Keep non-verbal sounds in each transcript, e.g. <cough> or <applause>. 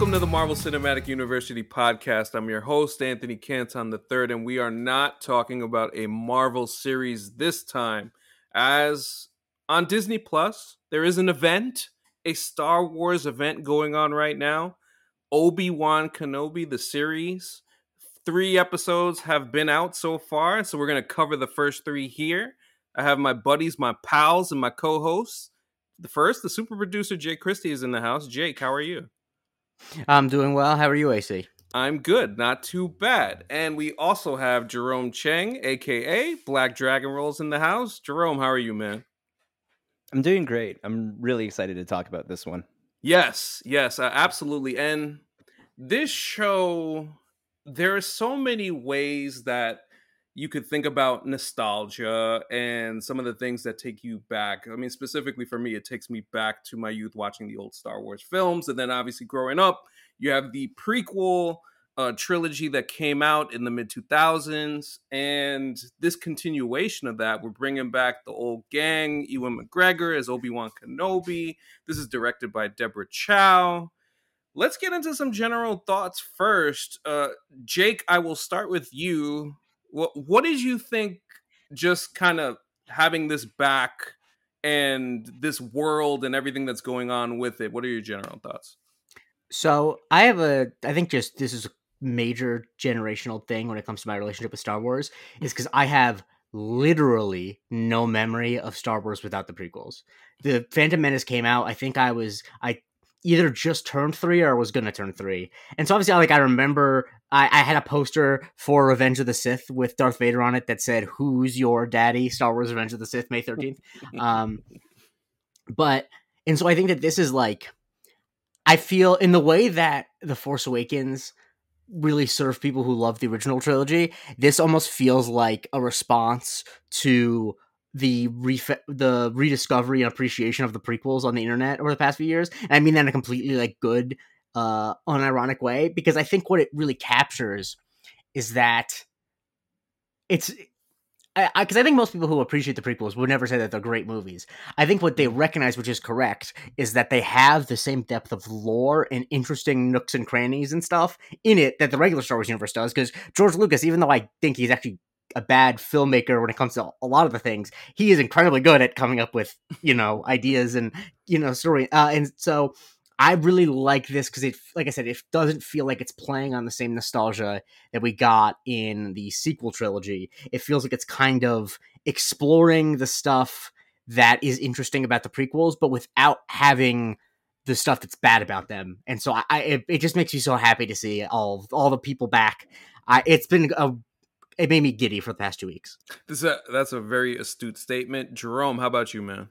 Welcome to the Marvel Cinematic University podcast. I'm your host, Anthony Canton III, and we are not talking about a Marvel series this time. As on Disney Plus, there is an event, a Star Wars event going on right now. Obi Wan Kenobi, the series. Three episodes have been out so far, so we're going to cover the first three here. I have my buddies, my pals, and my co hosts. The first, the super producer, Jake Christie, is in the house. Jake, how are you? I'm doing well. How are you, AC? I'm good, not too bad. And we also have Jerome Cheng, aka Black Dragon Rolls, in the house. Jerome, how are you, man? I'm doing great. I'm really excited to talk about this one. Yes, yes, uh, absolutely. And this show, there are so many ways that you could think about nostalgia and some of the things that take you back. I mean, specifically for me, it takes me back to my youth watching the old Star Wars films. And then obviously growing up, you have the prequel uh, trilogy that came out in the mid 2000s. And this continuation of that, we're bringing back the old gang, Ewan McGregor as Obi Wan Kenobi. This is directed by Deborah Chow. Let's get into some general thoughts first. Uh, Jake, I will start with you what what did you think? Just kind of having this back and this world and everything that's going on with it. What are your general thoughts? So I have a. I think just this is a major generational thing when it comes to my relationship with Star Wars is because I have literally no memory of Star Wars without the prequels. The Phantom Menace came out. I think I was I either just turned three or was gonna turn three. And so obviously, like I remember, I, I, had a poster for Revenge of the Sith with Darth Vader on it that said, "Who's your daddy?" Star Wars Revenge of the Sith, May thirteenth. <laughs> um, but and so I think that this is like, I feel in the way that the Force Awakens really served people who love the original trilogy. This almost feels like a response to the ref- the rediscovery and appreciation of the prequels on the internet over the past few years. And I mean that in a completely like good, uh, unironic way because I think what it really captures is that it's because I, I, I, think most people who appreciate the prequels would never say that they're great movies. I think what they recognize, which is correct, is that they have the same depth of lore and interesting nooks and crannies and stuff in it that the regular Star Wars universe does. Because George Lucas, even though I think he's actually a bad filmmaker when it comes to a lot of the things. He is incredibly good at coming up with you know <laughs> ideas and you know story. Uh, and so I really like this because it, like I said, it doesn't feel like it's playing on the same nostalgia that we got in the sequel trilogy. It feels like it's kind of exploring the stuff that is interesting about the prequels, but without having the stuff that's bad about them. And so I, I it, it, just makes me so happy to see all all the people back. I, it's been a it made me giddy for the past two weeks. This a, that's a very astute statement, Jerome. How about you, man?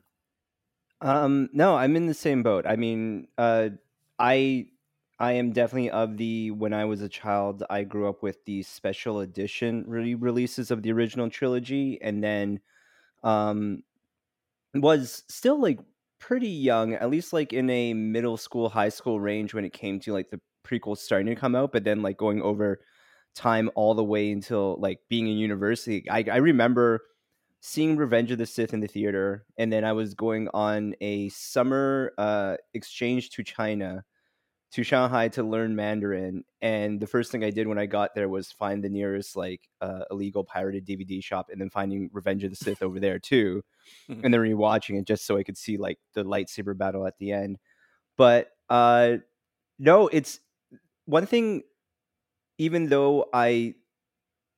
Um, no, I'm in the same boat. I mean, uh, I I am definitely of the when I was a child, I grew up with the special edition re- releases of the original trilogy, and then um, was still like pretty young, at least like in a middle school, high school range when it came to like the prequels starting to come out, but then like going over time all the way until like being in university. I, I remember seeing Revenge of the Sith in the theater, and then I was going on a summer uh, exchange to China, to Shanghai to learn Mandarin. And the first thing I did when I got there was find the nearest like uh, illegal pirated DVD shop, and then finding Revenge of the Sith over there too, <laughs> and then rewatching it just so I could see like the lightsaber battle at the end. But uh, no, it's one thing even though I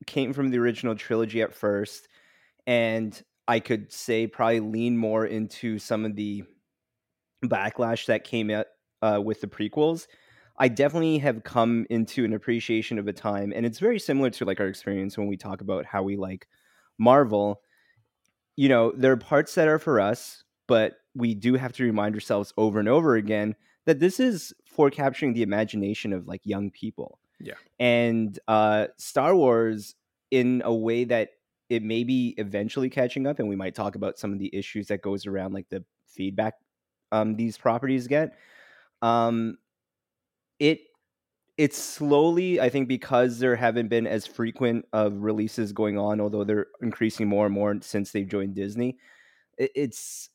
came from the original trilogy at first, and I could say probably lean more into some of the backlash that came uh, with the prequels. I definitely have come into an appreciation of a time, and it's very similar to like our experience when we talk about how we like Marvel. You know, there are parts that are for us, but we do have to remind ourselves over and over again that this is for capturing the imagination of like young people. Yeah. And uh, Star Wars, in a way that it may be eventually catching up, and we might talk about some of the issues that goes around, like the feedback um, these properties get. Um, it it's slowly, I think, because there haven't been as frequent of releases going on, although they're increasing more and more since they've joined Disney. It, it's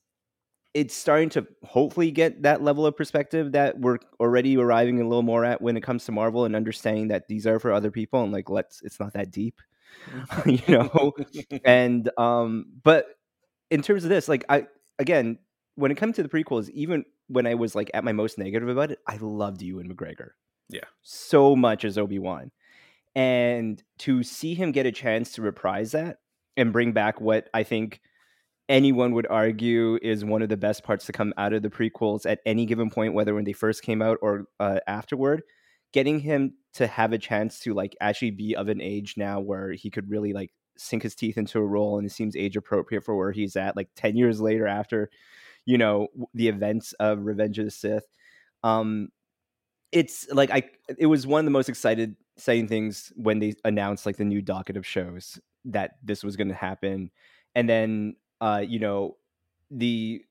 it's starting to hopefully get that level of perspective that we're already arriving a little more at when it comes to Marvel and understanding that these are for other people and like let's it's not that deep, <laughs> you know. and um, but in terms of this, like I again, when it comes to the prequels, even when I was like at my most negative about it, I loved Ewan McGregor. Yeah. So much as Obi Wan. And to see him get a chance to reprise that and bring back what I think anyone would argue is one of the best parts to come out of the prequels at any given point, whether when they first came out or uh, afterward, getting him to have a chance to like actually be of an age now where he could really like sink his teeth into a role and it seems age appropriate for where he's at like 10 years later after you know the events of revenge of the sith. Um it's like i it was one of the most excited saying things when they announced like the new docket of shows that this was going to happen. And then uh you know the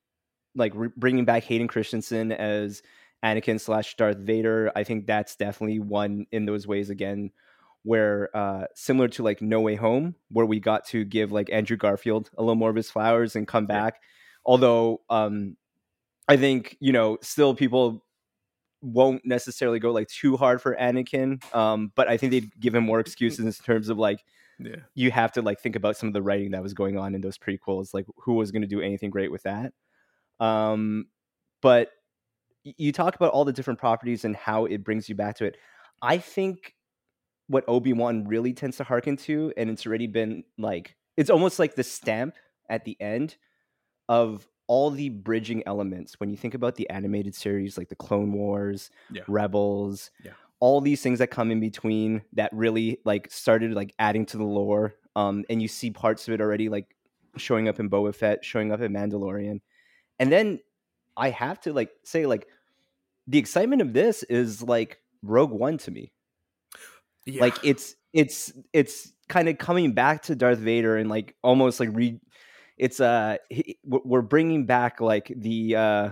like re- bringing back hayden christensen as anakin slash darth vader i think that's definitely one in those ways again where uh similar to like no way home where we got to give like andrew garfield a little more of his flowers and come back. Although um i think you know still people won't necessarily go like too hard for anakin um but i think they'd give him more <laughs> excuses in terms of like yeah. you have to like think about some of the writing that was going on in those prequels like who was going to do anything great with that um but you talk about all the different properties and how it brings you back to it i think what obi-wan really tends to harken to and it's already been like it's almost like the stamp at the end of all the bridging elements when you think about the animated series like the clone wars Yeah. rebels Yeah. All these things that come in between that really like started like adding to the lore um and you see parts of it already like showing up in Boba Fett showing up in Mandalorian. And then I have to like say like the excitement of this is like Rogue One to me. Yeah. like it's it's it's kind of coming back to Darth Vader and like almost like re it's uh he- we're we're bringing back like the uh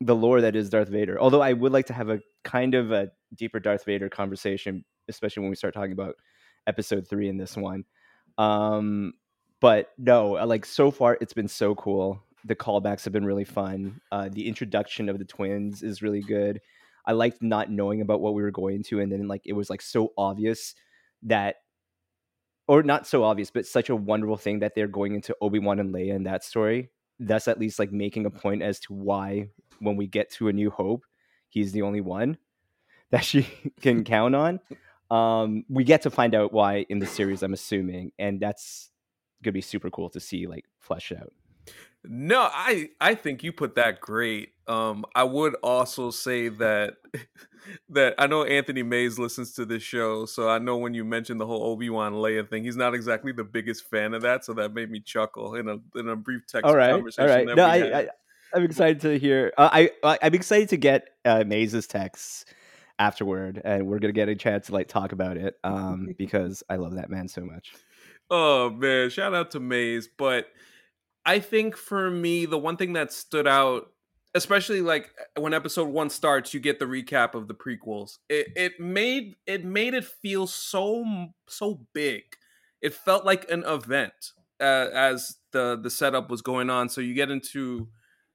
the lore that is Darth Vader. Although I would like to have a kind of a deeper Darth Vader conversation especially when we start talking about episode 3 in this one. Um but no uh, like so far it's been so cool. The callbacks have been really fun. Uh the introduction of the twins is really good. I liked not knowing about what we were going to, and then like it was like so obvious that, or not so obvious, but such a wonderful thing that they're going into Obi Wan and Leia in that story. That's at least like making a point as to why when we get to A New Hope, he's the only one that she <laughs> can count on. Um, we get to find out why in the series, I'm assuming, and that's gonna be super cool to see like fleshed out. No, I I think you put that great. Um, I would also say that <laughs> that I know Anthony Mays listens to this show, so I know when you mentioned the whole Obi Wan Leia thing, he's not exactly the biggest fan of that, so that made me chuckle in a in a brief text all right, conversation. right. that No, we I, had. I, I'm excited to hear. Uh, I, I, I'm excited to get uh, Mays's texts afterward, and we're gonna get a chance to like talk about it um, <laughs> because I love that man so much. Oh man, shout out to Mays. But I think for me, the one thing that stood out, especially like when episode one starts, you get the recap of the prequels. It it made it made it feel so so big. It felt like an event uh, as the the setup was going on. So you get into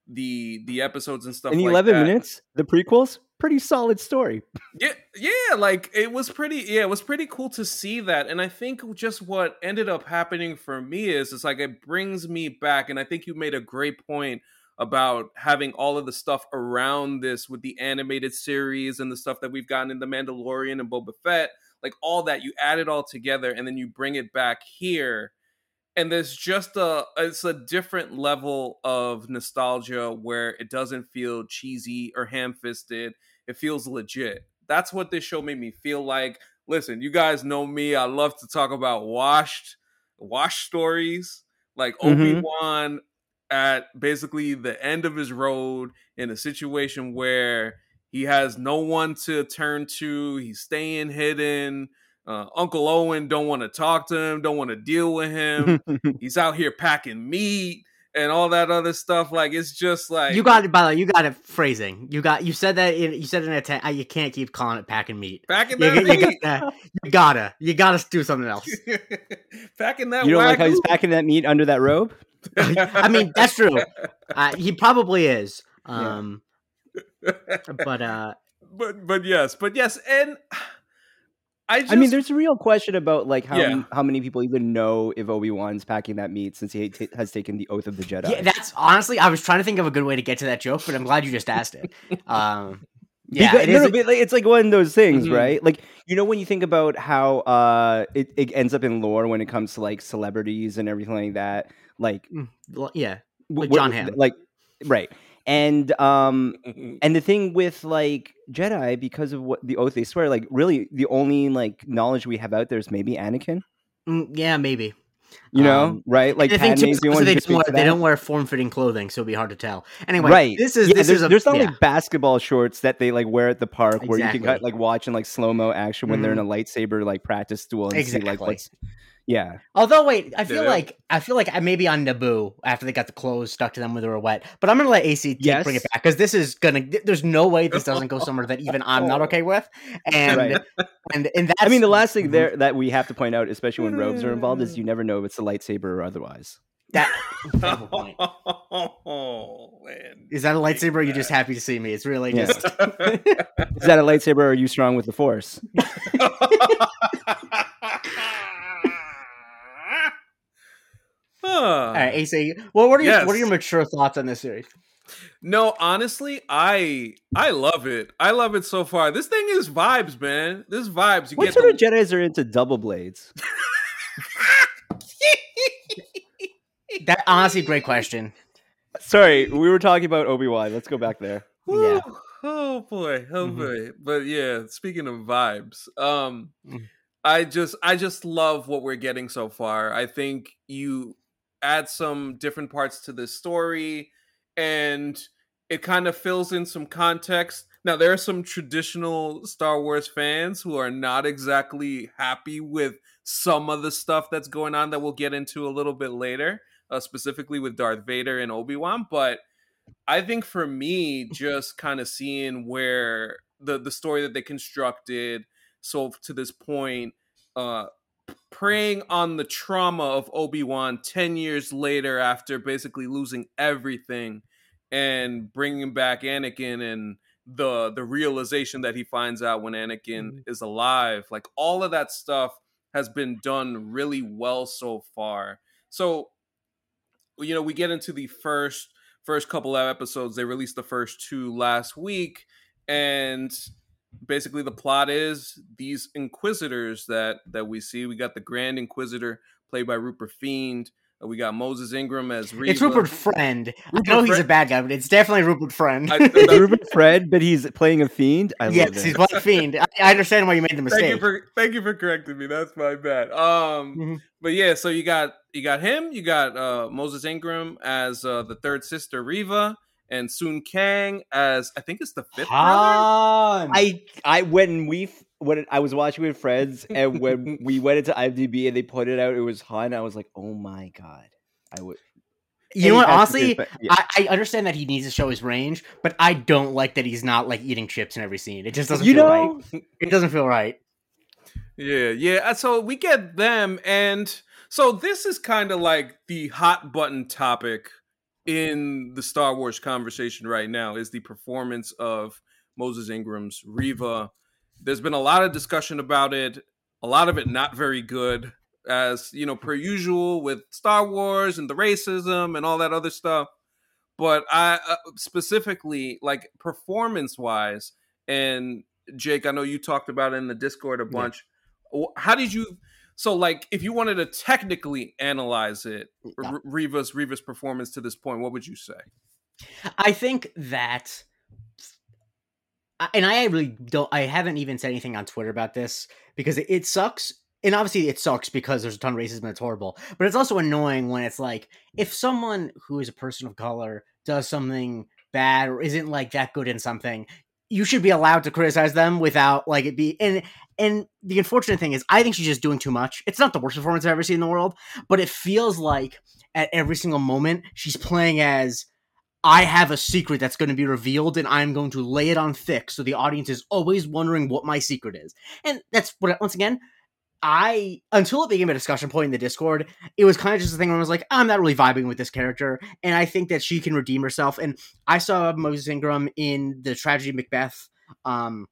the the episodes and stuff In like 11 that. minutes, the prequels, pretty solid story. Yeah, yeah, like it was pretty yeah, it was pretty cool to see that. And I think just what ended up happening for me is it's like it brings me back and I think you made a great point about having all of the stuff around this with the animated series and the stuff that we've gotten in the Mandalorian and Boba Fett, like all that you add it all together and then you bring it back here and there's just a it's a different level of nostalgia where it doesn't feel cheesy or ham-fisted it feels legit. That's what this show made me feel like. Listen you guys know me. I love to talk about washed wash stories like Mhm. obi-wan at basically the end of his road in a situation where he has no one to turn to. He's staying hidden. Uh, uncle owen don't want to talk to him don't want to deal with him. <laughs> He's out here packing meat and all that other stuff like it's just like You got it. By the way, you got it. Phrasing. You got. You said that. In, you said in a. Te- uh, you can't keep calling it packing meat. packing that you, meat gotta, you gotta. You gotta do something else. <laughs> packing that you don't like how he's packing that meat under that robe? I mean, that's true. <laughs> Uh, he probably is. Um, but uh, <laughs> but but yes, but yes, and I just, I mean, there's a real question about like how Yeah. how many people even know if Obi Wan's packing that meat since he ta- has taken the oath of the Jedi. yeah, that's honestly, I was trying to think of a good way to get to that joke, but I'm glad you just asked it. <laughs> Um, yeah, Because- it no, is. no, but, like, it's like one of those things, Mhm. right? Like you know when you think about how uh it, it ends up in lore when it comes to like celebrities and everything like that, like well, yeah, Like John Hamm. like right. And um <laughs> and the thing with like Jedi because of what the oath they swear, like really the only like knowledge we have out there is maybe Anakin. Mm, yeah, maybe. You know, Um, right? Like the thing too, the also they don't, wear, they don't wear form-fitting clothing, so it'd be hard to tell. Anyway, right. this is Yeah, this there's, is a, there's not yeah. like basketball shorts that they like wear at the park where you can Exactly. like watch in like slow mo action when they're in a lightsaber like practice duel and see like Exactly. what's yeah. Although, wait, I feel Yeah. like I feel like I maybe on Naboo after they got the clothes stuck to them when they were wet. But I'm gonna let AC take- bring it back because this is gonna. There's no way this doesn't go <laughs> somewhere that even I'm not okay with. And Right. and and that's, I mean, the last thing Mhm. there that we have to point out, especially when robes are involved, is you never know if it's a lightsaber or otherwise. that <laughs> oh man, is that a lightsaber? Or are you just happy to see me? It's really Yeah. just <laughs> Is that a lightsaber or are you strong with the force? All right. AC, well, what are your what are your mature thoughts on this series? No, honestly, I I love it. I love it so far. This thing is vibes, man. This vibes. You What get sort the, of Jedi's are into double blades? <laughs> That honestly, great question. Sorry, we were talking about Obi Wan. Let's go back there. Woo. Yeah. Oh boy. Oh Mhm. boy. But yeah, speaking of vibes, um Mhm. I just I just love what we're getting so far. I think you add some different parts to this story and it kind of fills in some context. Now there are some traditional Star Wars fans who are not exactly happy with some of the stuff that's going on that we'll get into a little bit later, uh, specifically with Darth Vader and Obi-Wan, but I think for me, just kind of seeing where the the story that they constructed so to this point, uh preying on the trauma of Obi-Wan 10 years later after basically losing everything and bringing back Anakin and the the realization that he finds out when Anakin mm-hmm. is alive. Like all of that stuff has been done really well so far. So you know we get into the first first couple of episodes. They released the first two last week and basically the plot is these inquisitors that that we see we got the grand inquisitor played by rupert fiend Uh, we got moses ingram as Reva. It's Rupert Friend. Rupert I know he's a bad guy, but it's definitely Rupert Friend. I- <laughs> It's Rupert Friend, but he's playing a fiend. I yes, love it. he's Black Fiend. I, I understand why you made the thank you mistake. for thank you for correcting me that's my bad um Mhm. but yeah so you got you got him you got uh moses ingram as uh the third sister reva and sung kang as i think it's the fifth brother Han. I I when we when I was watching with friends <laughs> and when we went into IMDb and they pointed out, it was Han. I was like, oh my god, I would. you know what? Honestly, passenger- yeah. I, I understand that he needs to show his range, but I don't like that he's not like eating chips in every scene. It just doesn't you feel know, right. It doesn't feel right. Yeah, yeah. So we get them, and so this is kind of like the hot button topic in the Star Wars conversation right now is the performance of Moses Ingram's Reva. There's been a lot of discussion about it, a lot of it not very good, as you know, per usual with Star Wars and the racism and all that other stuff. But I uh, specifically like performance wise, and Jake, I know you talked about it in the Discord a bunch. Wh- How did you? So, like, if you wanted to technically analyze it. R- Reva's Reva's performance to this point, what would you say? I think that, and I really don't. I haven't even said anything on Twitter about this because it, it sucks. And obviously, it sucks because there's a ton of racism and it's horrible. But it's also annoying when it's like if someone who is a person of color does something bad or isn't like that good in something, you should be allowed to criticize them without like it be. And and the unfortunate thing is, I think she's just doing too much. It's not the worst performance I've ever seen in the world, but it feels like at every single moment she's playing as I have a secret that's going to be revealed and I'm going to lay it on thick so the audience is always wondering what my secret is. And that's what once again, I until it became a discussion point in the Discord, it was kind of just a thing where I was like, I'm not really vibing with this character, and I think that she can redeem herself. And I saw Moses Ingram in the tragedy Macbeth, um,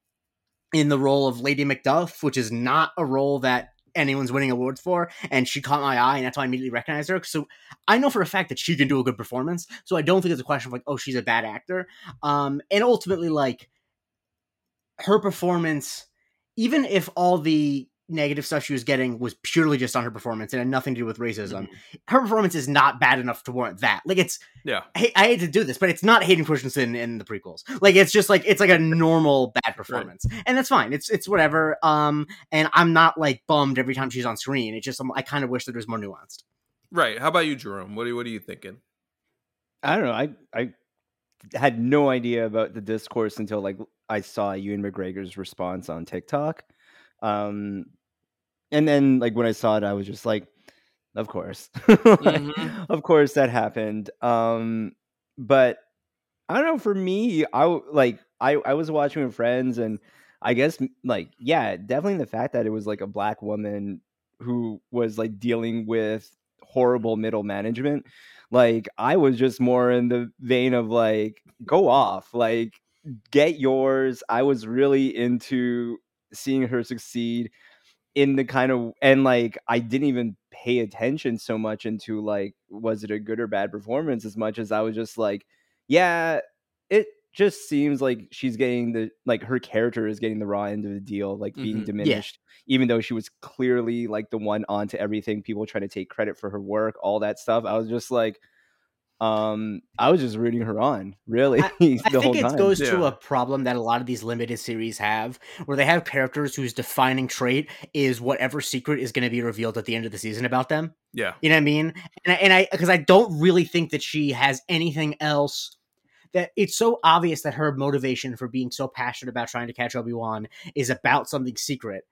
in the role of Lady Macduff, which is not a role that anyone's winning awards for, and she caught my eye, and that's why I immediately recognized her. So I know for a fact that she can do a good performance. So I don't think it's a question of like, oh, she's a bad actor. Um, and ultimately, like her performance, even if all the negative stuff she was getting was purely just on her performance and had nothing to do with racism. Mm-hmm. Her performance is not bad enough to warrant that. Like it's yeah. I, I hate to do this, but it's not Hayden Christensen in the prequels. Like it's just like it's like a normal bad performance, right. and that's fine. It's it's whatever. Um, and I'm not like bummed every time she's on screen. It's just I kind of wish that it was more nuanced. Right. How about you, Jerome? What are what are you thinking? I don't know. I I had no idea about the discourse until like I saw Ewan McGregor's response on TikTok. Um, and then like when I saw it, I was just like, of course, <laughs> mm-hmm. of course that happened. Um, but I don't know. For me, I like I I was watching with friends, and I guess like yeah, definitely the fact that it was like a black woman who was like dealing with horrible middle management. Like I was just more in the vein of like go off, like get yours. I was really into seeing her succeed in the kind of and like I didn't even pay attention so much into like was it a good or bad performance as much as I was just like yeah it just seems like she's getting the like her character is getting the raw end of the deal like being mm-hmm. diminished yeah. even though she was clearly like the one onto everything people trying to take credit for her work all that stuff I was just like um i was just rooting her on really i, I <laughs> think it time. goes yeah. to a problem that a lot of these limited series have where they have characters whose defining trait is whatever secret is going to be revealed at the end of the season about them. Yeah. You know what i mean? And I, and i because i don't really think that she has anything else that it's so obvious that her motivation for being so passionate about trying to catch obi-wan is about something secret.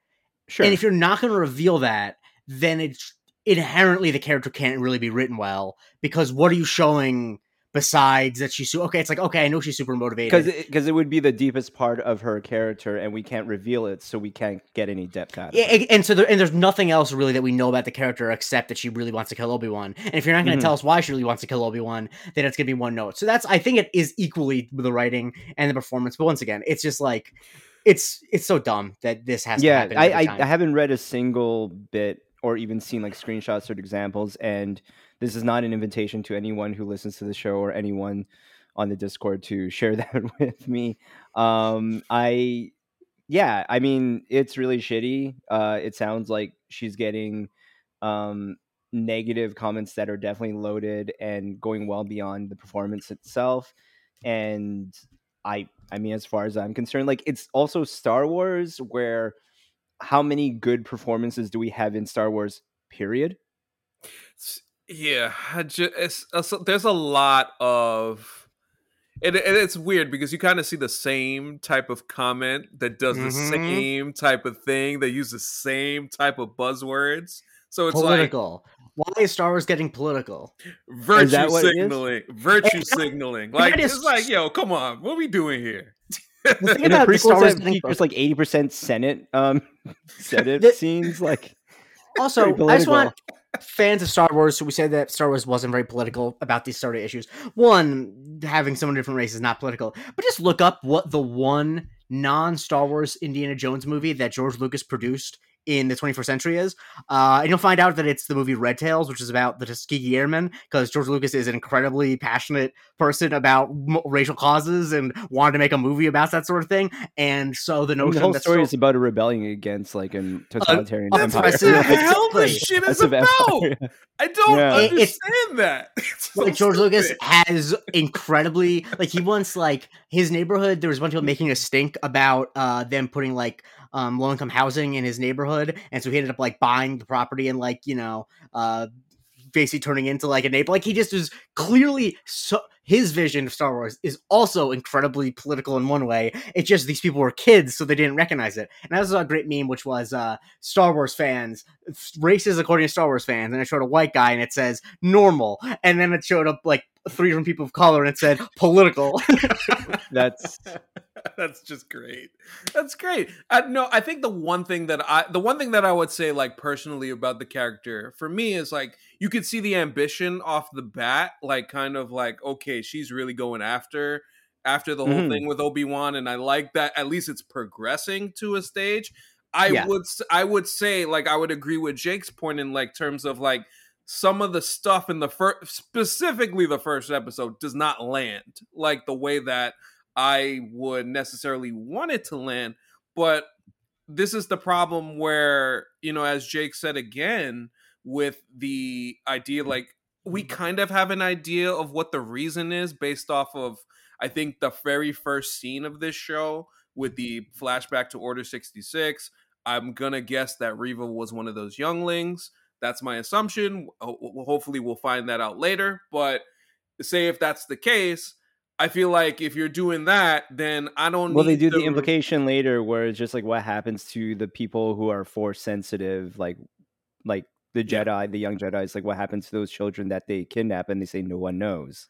Sure. and if you're not going to reveal that then it's inherently the character can't really be written well because what are you showing besides that she's okay it's like okay i know she's super motivated because because it, it, would be the deepest part of her character and we can't reveal it so we can't get any depth out of it and so there, and there's nothing else really that we know about the character except that she really wants to kill obi-wan and if you're not going to mm-hmm. tell us why she really wants to kill obi-wan then it's going to be one note so that's i think it is equally the writing and the performance but once again it's just like it's it's so dumb that this has yeah, to happen. I, I, I haven't read a single bit or even seen like screenshots or examples. And this is not an invitation to anyone who listens to the show or anyone on the Discord to share <laughs> that with me. Um, I, yeah, I mean, it's really shitty. Uh, it sounds like she's getting um, negative comments that are definitely loaded and going well beyond the performance itself. And I, I mean, as far as I'm concerned, like it's also Star Wars where how many good performances do we have in Star Wars? Period. Yeah, just, uh, there's a lot of. And, and it's weird because you kind of see the same type of comment that does the mm-hmm. same type of thing. They use the same type of buzzwords. So it's political. Like, Why is Star Wars getting political? Virtue signaling. Virtue <laughs> signaling. Like it's like, yo, come on, what are we doing here? The thing <laughs> about the Star Wars features like eighty percent Senate um <laughs> Senate the, scenes. Like <laughs> also, I just want fans of Star Wars. So we said that Star Wars wasn't very political about these sort of issues. One, having so many different races is not political, but just look up what the one non Star Wars Indiana Jones movie that George Lucas produced in the 21st century is. Uh, and you'll find out that it's the movie Red Tails, which is about the Tuskegee Airmen, because George Lucas is an incredibly passionate person about m- racial causes and wanted to make a movie about that sort of thing. And so the notion the whole that story so- is about a rebellion against like a uh, totalitarian uh, empire. That's what the <laughs> hell this shit is about. I don't yeah. understand that. <laughs> So like George stupid. Lucas has incredibly like he wants like his neighborhood. There was a bunch of people making a stink about uh, them putting like um, low income housing in his neighborhood, and so he ended up like buying the property and like you know uh, basically turning into like a neighbor. Like he just was clearly so his vision of Star Wars is also incredibly political in one way. It's just these people were kids, so they didn't recognize it. And that was a great meme, which was uh, Star Wars fans, races according to Star Wars fans, and it showed a white guy and it says normal, and then it showed up like three from people of color and it said political. <laughs> That's <laughs> That's just great. That's great. I, no, I think the one thing that I, the one thing that I would say, like personally about the character for me is like you could see the ambition off the bat, like kind of like okay, she's really going after after the whole Mhm. thing with Obi Wan, and I like that. At least it's progressing to a stage. I Yeah. would s- I would say like I would agree with Jake's point in like terms of like some of the stuff in the first specifically the first episode does not land like the way that I would necessarily want it to land. But this is the problem where, you know, as Jake said again, with the idea like we mm-hmm. kind of have an idea of what the reason is based off of I think the very first scene of this show with the flashback to Order 66. I'm gonna guess that Reva was one of those younglings. That's my assumption. Hopefully, we'll find that out later. But say if that's the case, I feel like if you're doing that, then I don't. well, they do the to- implication later where it's just like what happens to the people who are force sensitive, like like the Yeah. Jedi, the young Jedi. It's like what happens to those children that they kidnap and they say no one knows.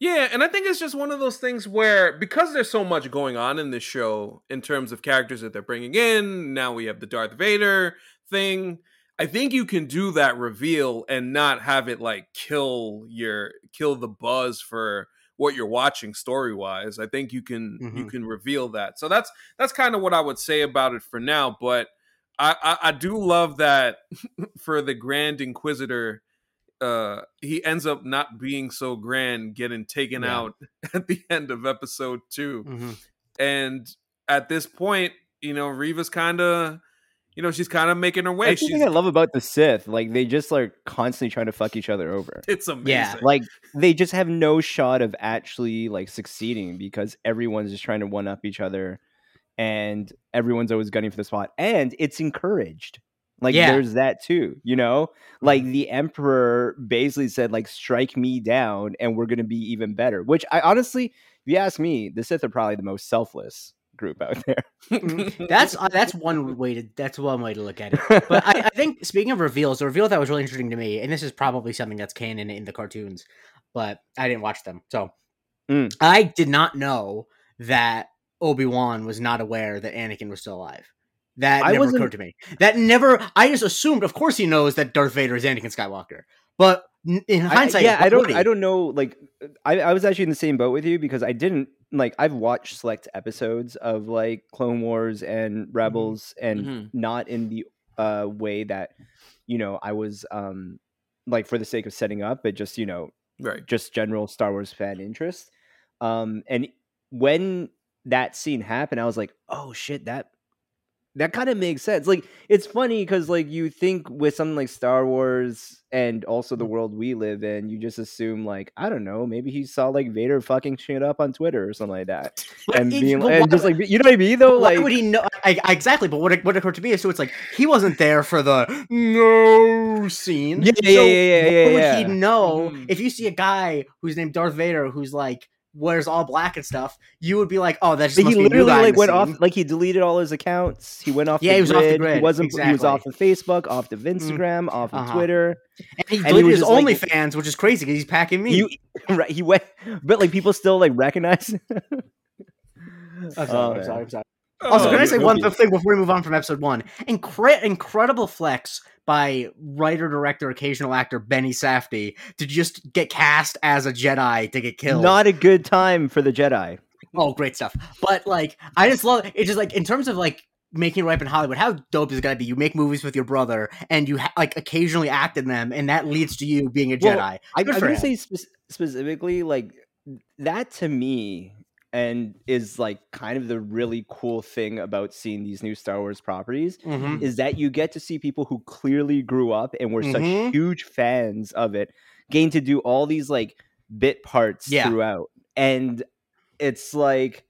Yeah, and I think it's just one of those things where because there's so much going on in this show in terms of characters that they're bringing in, now we have the Darth Vader thing. I think you can do that reveal and not have it like kill your kill the buzz for what you're watching story wise. I think you can you Mhm. can reveal that. So that's that's kind of what I would say about it for now. But I I, I do love that <laughs> for the Grand Inquisitor uh he ends up not being so grand getting taken Yeah. out <laughs> at the end of episode 2 Mhm. and at this point you know Reva's kind of you know she's kind of making her way That's the thing I love about the Sith. Like they just are constantly trying to fuck each other over. <laughs> it's amazing Yeah, Like they just have no shot of actually like succeeding because everyone's just trying to one up each other, and everyone's always gunning for the spot, and it's encouraged. Like Yeah. there's that too, you know. Like mm-hmm. the Emperor basically said, like strike me down, and we're gonna be even better. Which I honestly, if you ask me, the Sith are probably the most selfless group out there. <laughs> That's uh, that's one way to that's one way to look at it. But I, I think speaking of reveals, the reveal that was really interesting to me, and this is probably something that's canon in the cartoons, but I didn't watch them, so Mm. I did not know that Obi Wan was not aware that Anakin was still alive. That I never wasn't- occurred to me. That never. I just assumed, of course, he knows that Darth Vader is Anakin Skywalker. But in I- hindsight, yeah, I don't. I don't know. Like, I, I was actually in the same boat with you because I didn't like. I've watched select episodes of like Clone Wars and Rebels, and Mhm. not in the uh way that you know I was um like for the sake of setting up, but just you know right just general Star Wars fan interest. Um, and when that scene happened, I was like, oh shit, that that kind of makes sense. Like, it's funny because like you think with something like Star Wars and also the world we live in, you just assume like I don't know, maybe he saw like Vader fucking shit up on Twitter or something like that, <laughs> and if- being and just like you know what I mean though, Why like would he know? I, I- exactly, but what, what occurred to me is so it's like he wasn't there for the no scene. Yeah, yeah, So yeah, yeah, why yeah, would yeah. he know Mhm. if you see a guy who's named Darth Vader who's like wears all black and stuff? You would be like, oh, that's just But must he be a new literally guy like the went off like he deleted all his accounts. He went off Yeah, the he was off the grid. He wasn't he was off of Facebook, off of Instagram, off of Uh-huh. Twitter. And he and he deleted was his just like- OnlyFans, which is crazy because he's packing me. He <laughs> right, he went but like people still like recognize I'm Oh, sorry, I'm sorry, I'm sorry. Also, Oh, can I say one thing before we move on from episode one? Incre- incredible flex by writer, director, occasional actor Benny Safdie to just get cast as a Jedi to get killed. Not a good time for the Jedi. oh, great stuff. But like, I just love it. Just like in terms of like making it right in Hollywood, how dope is it gonna be? You make movies with your brother, and you ha- like occasionally act in them, and that leads to you being a Well, Jedi. I, I'm gonna say spe- specifically like that to me and is like kind of the really cool thing about seeing these new Star Wars properties Mhm. is that you get to see people who clearly grew up and were Mhm. such huge fans of it gain to do all these like bit parts Yeah. throughout and it's like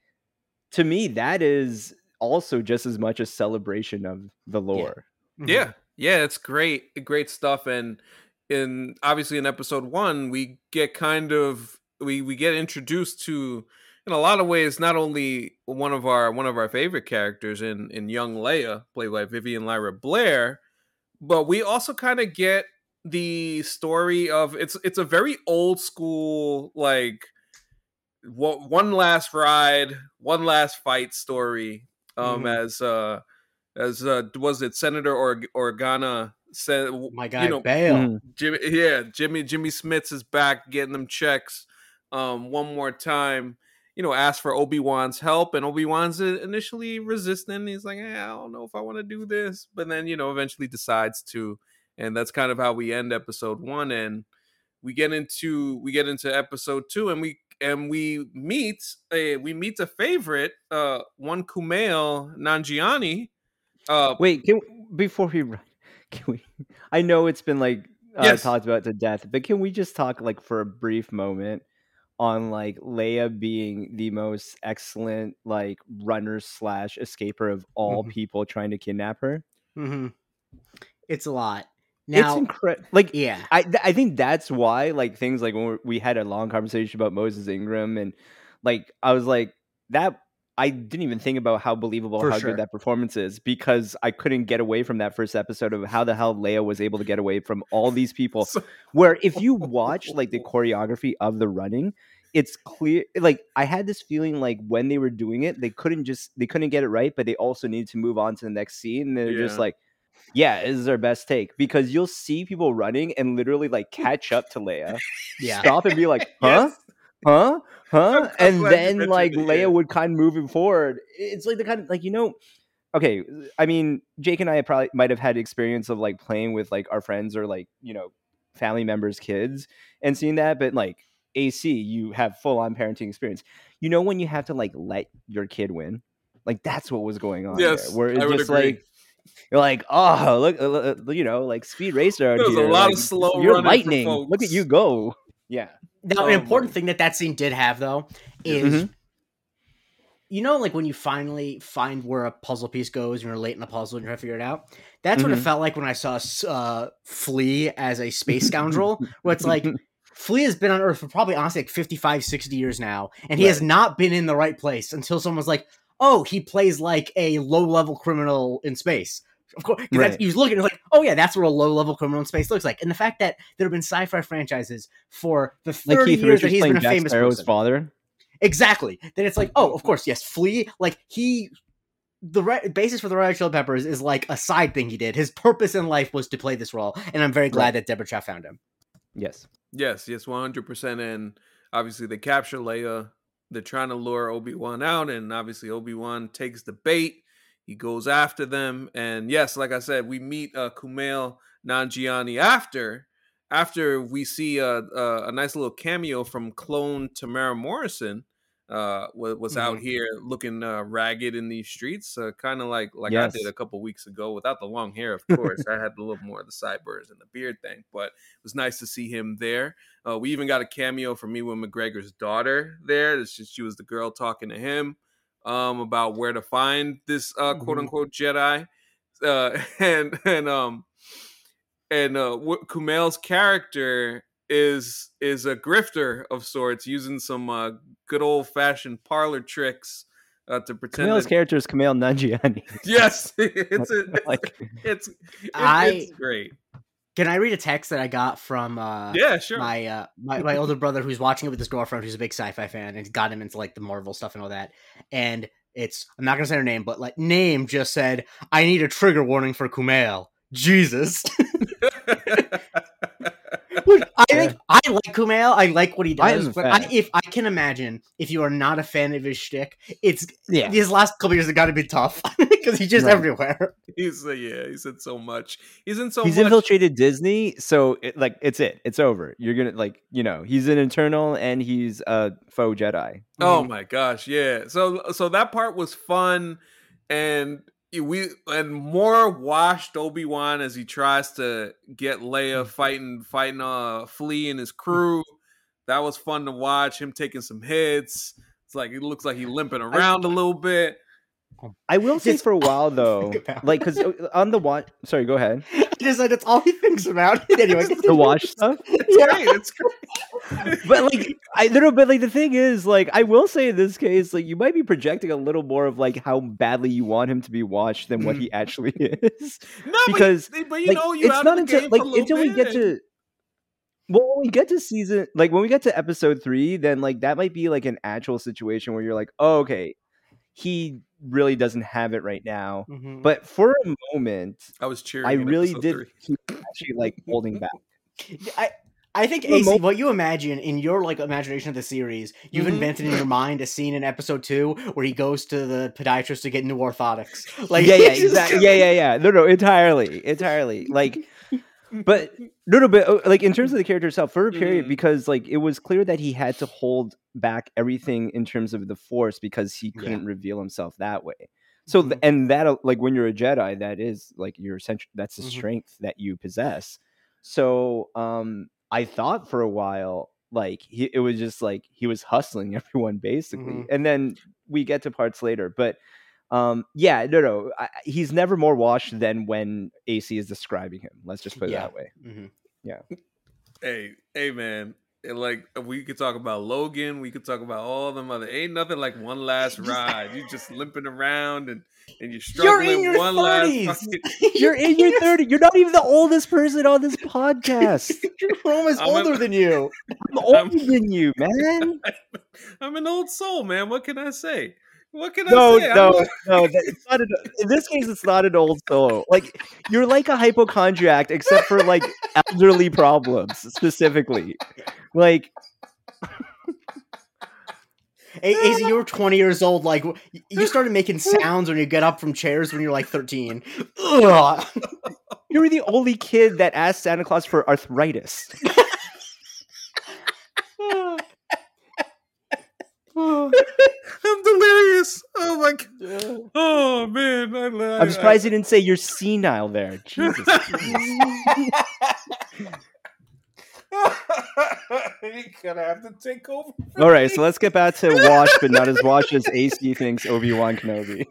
to me that is also just as much a celebration of the lore Mhm. Yeah, yeah, it's great, great stuff. And in obviously in episode one, we get kind of we we get introduced to in a lot of ways not only one of our one of our favorite characters in in young Leia, played by Vivian Lyra Blair, but we also kind of get the story of it's it's a very old school like what one last ride, one last fight story. Um, Mhm. as uh, as uh, was it Senator or- Organa said, My guy you know, Bail. Mhm. Jimmy, yeah, Jimmy Jimmy Smits is back getting them checks um one more time. You know, asked for Obi Wan's help, and Obi Wan's initially resistant. He's like, eh, I don't know if I want to do this, but then you know, eventually decides to, and that's kind of how we end episode one. And we get into we get into episode two, and we and we meet a we meet a favorite, uh, one Kumail Nanjiani. Uh, Wait, can before we run, <laughs> can we? I know it's been like uh, Yes. talked about to death, but can we just talk like for a brief moment on like Leia being the most excellent like runner slash escaper of all Mhm. people trying to kidnap her? hmm It's a lot. it's incredible. Like yeah, I th- I think that's why like things like when we had a long conversation about Moses Ingram and like I was like that I didn't even think about how believable For how sure. good that performance is because I couldn't get away from that first episode of how the hell Leia was able to get away from all these people <laughs> so- where if you <laughs> watch like the choreography of the running it's clear like I had this feeling like when they were doing it they couldn't just they couldn't get it right but they also needed to move on to the next scene and they're just like yeah, this is our best take because you'll see people running and literally like catch up to Leia, <laughs> yeah. stop and be like, huh? yes. Huh? Huh? And then like Leia would kind of moving forward. It's like the kind of like you know, okay. I mean, Jake and I probably might have had experience of like playing with like our friends or like you know family members' kids and seeing that, but like AC, you have full on parenting experience. You know when you have to like let your kid win, like that's what was going on. Yes, there, where it's just agree. like. You're like, oh, look, uh, uh, you know, like speed racer There's a lot like, of slow You're lightning. Look at you go. Yeah. Now, Oh an important thing that that scene did have, though, is Mhm. you know, like when you finally find where a puzzle piece goes and you're late in the puzzle and you're trying to figure it out. That's what it Mhm. felt like when I saw uh, Flea as a space scoundrel, where it's like <laughs> Flea has been on Earth for probably honestly like 55, 60 years now, and he has not been in the right place until someone was like, oh, he plays like a low level criminal in space. Of course, because Right. that's he was looking, like, oh yeah, that's what a low level criminal in space looks like. And the fact that there have been sci-fi franchises for the like thirty Keith years Richards that he's playing been a Jack famous Sparrow's person, father. exactly. Then it's like, oh, of course, yes, Flea, like he. The right basis for the Red Hot Chili Peppers is like a side thing he did. His purpose in life was to play this role, and I'm very glad Right. that Deborah Chow found him. Yes. Yes, yes, one hundred percent. And obviously, they capture Leia. They're trying to lure Obi Wan out, and obviously, Obi Wan takes the bait. He goes after them, and yes, like I said, we meet uh, Kumail Nanjiani after after we see a, a, a nice little cameo from clone Temuera Morrison. Uh, wa- was out Mhm. here looking uh, ragged in these streets, uh, kind of like like Yes. I did a couple weeks ago, without the long hair, of <laughs> course. I had a little more of the sideburns and the beard thing, but it was nice to see him there. Uh, we even got a cameo from Ewan McGregor's daughter there. She was the girl talking to him um, about where to find this uh, quote Mhm. unquote Jedi, uh, <laughs> and and um and uh, Kumail's character is is a grifter of sorts, using some uh, good old fashioned parlor tricks uh, to pretend. Kumail's that- character is Kumail Nanjiani. yes, <laughs> <laughs> it's a, it's, like it's, it- I- it's great. Can I read a text that I got from uh, Yeah, sure. my uh, my my older brother who's watching it with his girlfriend who's a big sci-fi fan and got him into like the Marvel stuff and all that. And it's I'm not gonna say her name, but like name just said I need a trigger warning for Kumail. Jesus, <laughs> <laughs> Which I think I like Kumail. I like what he does, am a but I, if I can imagine, if you are not a fan of his shtick, it's yeah. these last couple years have got to be tough <laughs> because he's just Right. everywhere. he's uh, yeah, he's in so much. He's in so he's much. infiltrated Disney, so it, like it's it. It's over. You're gonna like you know he's an internal and he's a faux Jedi. Oh Mhm. my gosh, yeah. So so that part was fun, and we and more washed Obi Wan as he tries to get Leia fighting fighting uh Flea and his crew. That was fun to watch. Him taking some hits. It's like it looks like he's limping around a little bit. I will say for a while <laughs> though, like because uh, on the watch. Sorry, go ahead. <laughs> Just said it's all he thinks about. <laughs> anyway, The watch stuff. It's Yeah. great. It's great. but like I don't know, but like the thing is, like I will say in this case, like you might be projecting a little more of like how badly you want him to be watched than what he mm. actually is. no, because, but, but you like, know, you it's not the until game like for a little until we get to well when we get to season like when we get to episode three, then like that might be like an actual situation where you're like, oh, okay, he really doesn't have it right now. Mhm. But for a moment, I was cheering. I really did keep actually like holding back. I I think AC, moment- what you imagine in your like imagination of the series, you've Mhm. invented in your mind a scene in episode two where he goes to the podiatrist to get new orthotics. Like yeah, <laughs> yeah, exactly. Yeah, yeah, yeah. No, no, entirely, entirely. Like, but no, no, but uh, like in terms of the character itself, for a period, Mhm. because like it was clear that he had to hold back everything in terms of the Force because he couldn't reveal himself that way. So, Mhm. and that uh, like when you're a Jedi, that is like your essential. That's the Mhm. strength that you possess. So, um, I thought for a while. Like he, it was just like he was hustling <laughs> everyone basically, Mhm. and then we get to parts later. But um, yeah, no, no, I, I- he's never more washed than when AC is describing him. Let's just put it Yeah. that way. Mhm. Hey, hey, man. And like we could talk about Logan, we could talk about all them other. Ain't nothing like one last <laughs> ride. You just limping around and and you're struggling. <laughs> <laughs> You're in your thirties. last. Fucking, You're in your 30. You're not even the oldest person on this podcast. Rome is I'm a- older than you. I'm older than you, man. I'm an old soul, man. What can I say? What can No, I say? I'm no, no. that- It's not an, in this case, it's not an old soul. Like you're like a hypochondriac, except for like elderly problems specifically. Like A- AC, you were 20 years old. Like you <laughs> started making sounds when you get up from chairs when you're like 13. Ugh. you were the only kid that asked Santa Claus for arthritis. <laughs> <laughs> I'm delirious. Oh my god. Oh man. I, I, I'm surprised you didn't say you're senile there. <laughs> Jesus. <laughs> You're gonna have to take over. All right, so let's get back to Wash, but not as Wash as AC thinks Obi Wan Kenobi.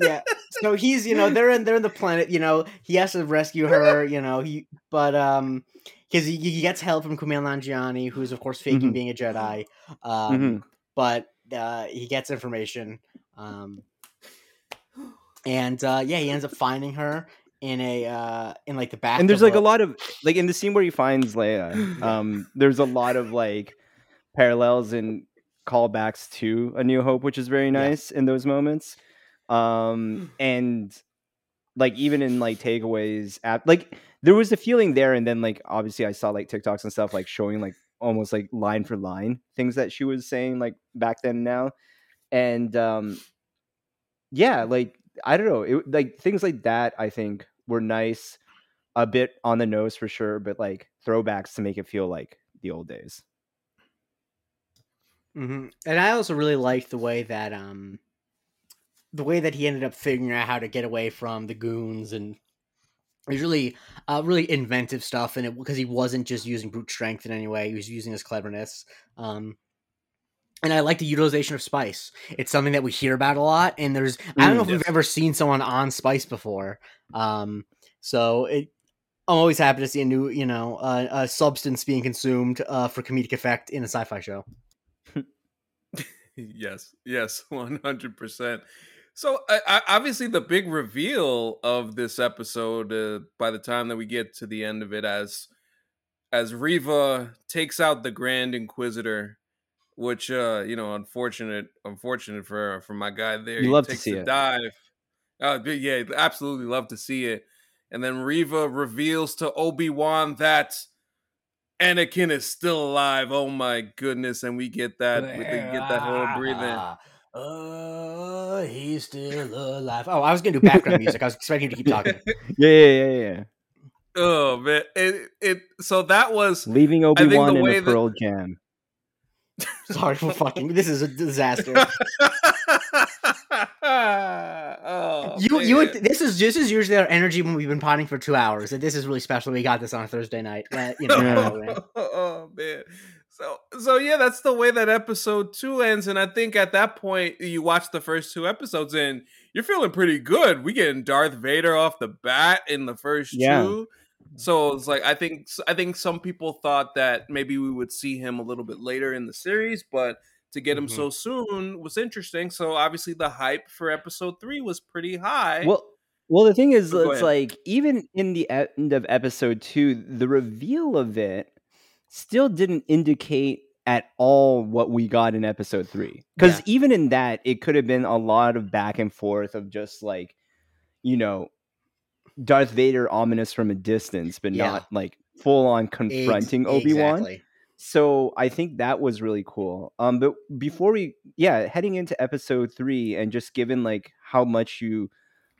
yeah. So he's, you know, they're in they're in the planet. You know, he has to rescue her. You know, he but um, because he, he gets help from Kumail Nanjiani, who's of course faking Mhm. being a Jedi. Um, Mhm. But uh, he gets information. Um, and uh, yeah, he ends up finding her in a uh in like the back. and there's like a lot of like in the scene where he finds Leia, <laughs> um, there's a lot of like parallels and callbacks to A New Hope, which is very nice in those moments. Um, and like even in like takeaways, app like there was a feeling there, and then like obviously I saw like TikToks and stuff like showing like almost like line for line things that she was saying like back then now, and um, yeah, like I don't know, it, like things like that I think were nice, a bit on the nose for sure, but like throwbacks to make it feel like the old days. mm-hmm. And I also really liked the way that um the way that he ended up figuring out how to get away from the goons and was really uh really inventive stuff and it because he wasn't just using brute strength in any way, he was using his cleverness. Um and I like the utilization of spice. It's something that we hear about a lot, and there's I don't know Mm, if we've ever seen someone on spice before. Um, so it I'm always happy to see a new, you know, uh, a substance being consumed uh, for comedic effect in a sci-fi show. <laughs> yes, yes, one hundred percent. So, I, I, obviously, the big reveal of this episode, uh, by the time that we get to the end of it, as as Reva takes out the Grand Inquisitor, which uh, you know, unfortunate, unfortunate for for my guy there. You He love to see it. dive. Uh, yeah, absolutely love to see it. And then Reva reveals to Obi Wan that Anakin is still alive. Oh my goodness! And we get that, we get that whole breathing. Uh, he's still alive. Oh, I was gonna do background music. I was expecting you to keep <laughs> talking. Yeah, yeah, yeah, yeah. Oh man, it it. So that was Leaving Obi think Wan the in way a that- Pearl Jam. <laughs> Sorry for fucking. This is a disaster. <laughs> oh, you you would. This is this is usually our energy when we've been potting for two hours. And this is really special. We got this on a Thursday night. But, you know. Yeah. whatever. oh man. So so yeah, that's the way that episode two ends, and I think at that point you watch the first two episodes and you're feeling pretty good. We getting Darth Vader off the bat in the first Yeah. two. So it's like I think I think some people thought that maybe we would see him a little bit later in the series, but to get him Mhm. so soon was interesting. So obviously the hype for episode three was pretty high. Well, well, the thing is, Go it's ahead. like even in the end of episode two, the reveal of it still didn't indicate at all what we got in episode three. Because Yeah. even in that, it could have been a lot of back and forth of just like, you know, Darth Vader ominous from a distance, but Yeah. not like full on confronting Ex- Obi Wan. exactly. So I think that was really cool. Um, but before we, yeah, heading into episode three, and just given like how much you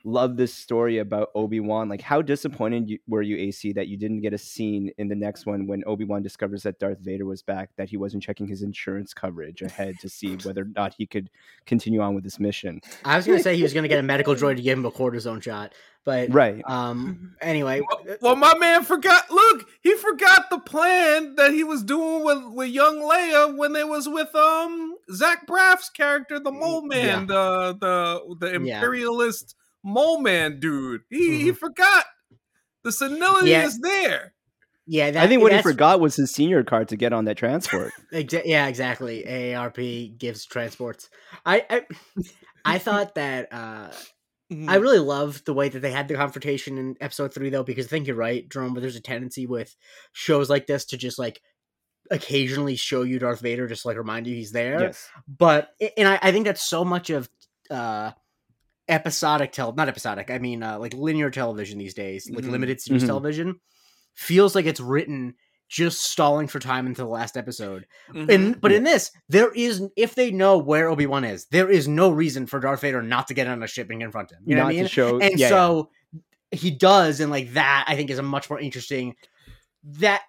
love this story about Obi Wan, like how disappointed you, were you, AC, that you didn't get a scene in the next one when Obi Wan discovers that Darth Vader was back, that he wasn't checking his insurance coverage ahead to see <laughs> whether or not he could continue on with this mission. I was gonna say he was gonna get a medical <laughs> droid to give him a cortisone shot, but Right. um, <laughs> anyway, Well, well, my man forgot. Look, he forgot the plan that he was doing with, with young Leia when they was with um Zach Braff's character, the Mole Man, the the the Yeah. imperialist Mole Man dude. He he forgot. The senility Yeah. is there. yeah, that, I think what he forgot was his senior card to get on that transport. <laughs> Exa- yeah, exactly. AARP gives transports. I I, I <laughs> thought that uh, Mm-hmm. I really love the way that they had the confrontation in episode three, though, because I think you're right, Jerome. But there's a tendency with shows like this to just like occasionally show you Darth Vader, just like remind you he's there. yes. But and I, I think that's so much of uh episodic tel not episodic i mean uh like linear television these days like Mhm. limited series Mhm. television feels like it's written just stalling for time until the last episode Mhm. and but in this there is if they know where obi-wan is there is no reason for darth vader not to get on a ship and confront him you know not what i mean show. and yeah, yeah. so he does and like that i think is a much more interesting that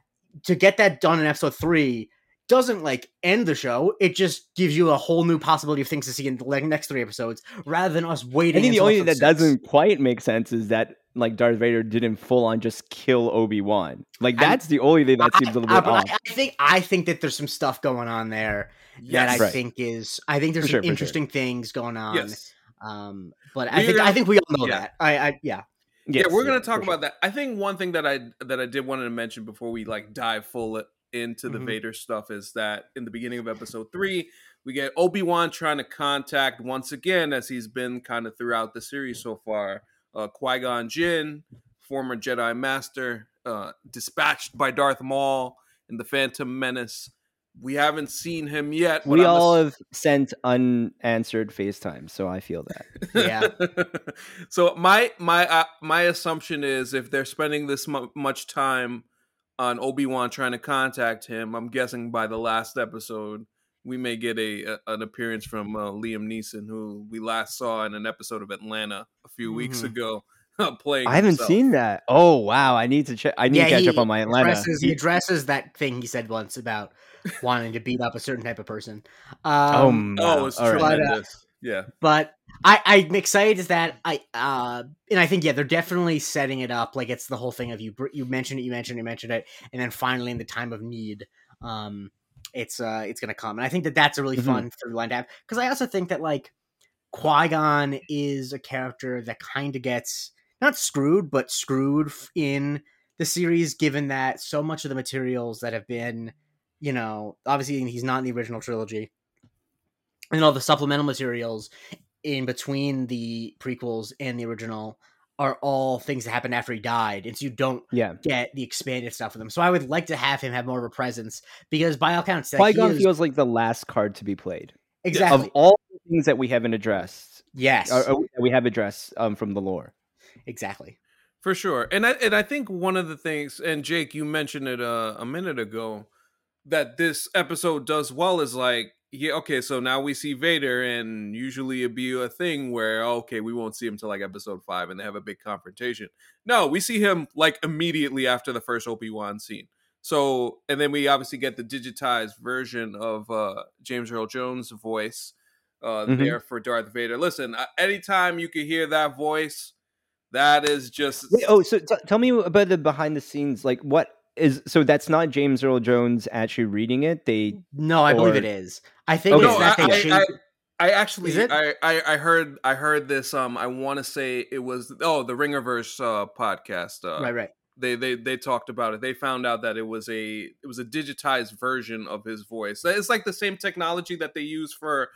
to get that done in episode three doesn't like end the show it just gives you a whole new possibility of things to see in the like, next three episodes rather than us waiting I think the only thing that episode six. doesn't quite make sense is that like Darth Vader didn't full on just kill Obi Wan. Like I- that's the only thing that seems a little I, bit I- off. I- I think I think that there's some stuff going on there that. I Right. think is I think there's For some sure, for sure. interesting things going on. yes. Um, but I We're think I gonna- think we all know yeah. that. I, I yeah. yeah, we're gonna for talk sure. about that. I think one thing that I that I did want to mention before we like dive full into the Mhm. Vader stuff is that in the beginning of episode three, we get Obi Wan trying to contact once again, as he's been kind of throughout the series so far, uh, Qui Gon Jinn, former Jedi Master, uh, dispatched by Darth Maul in the Phantom Menace. We haven't seen him yet. but We I'm all ass- have sent unanswered FaceTime, so I feel that. Yeah. <laughs> so my my uh, my assumption is if they're spending this mu- much time on Obi Wan trying to contact him, I'm guessing by the last episode we may get a, a an appearance from uh, Liam Neeson, who we last saw in an episode of Atlanta a few weeks Mhm. ago, <laughs> playing. I haven't himself. seen that. Oh wow, I need to check. I need to catch he up on my Atlanta. Addresses, he He- addresses that thing he said once about <laughs> wanting to beat up a certain type of person. oh, Um, Oh, wow. it's All right. But, uh, tremendous. Yeah. but I, I'm excited is that I uh and I think yeah they're definitely setting it up like it's the whole thing of you you mentioned it you mentioned it you mentioned it and then finally in the time of need um it's uh it's gonna come and I think that that's a really Mhm. fun through line to have because I also think that like Qui Gon is a character that kind of gets not screwed but screwed in the series given that so much of the materials that have been you know obviously he's not in the original trilogy and all the supplemental materials in between the prequels and the original are all things that happened after he died, and so you don't Yeah, get the expanded stuff with him. So I would like to have him have more of a presence because, by all accounts, that Qui he Gon is- feels like the last card to be played exactly of all the things that we haven't addressed. yes, Or, or we have addressed um, from the lore. exactly. For sure. And I and I think one of the things and Jake you mentioned it uh, a minute ago that this episode does well is like yeah okay so now we see Vader and usually it'd be a thing where okay we won't see him till like episode 5 and they have a big confrontation. No, we see him like immediately after the first Obi-Wan scene. So and then we obviously get the digitized version of uh James Earl Jones voice uh Mhm. there for Darth Vader. Listen, uh, anytime you could hear that voice that is just Wait, oh, so t- tell me about the behind the scenes. Like, what is so? That's not James Earl Jones actually reading it. They No, I believe it is. I think Okay. it's no, that I, they I, changed. I, I actually, I, I, I heard, I heard this. Um, I want to say it was oh the Ringerverse uh, podcast. Uh, right, right. They they they talked about it. They found out that it was a it was a digitized version of his voice. It's like the same technology that they use for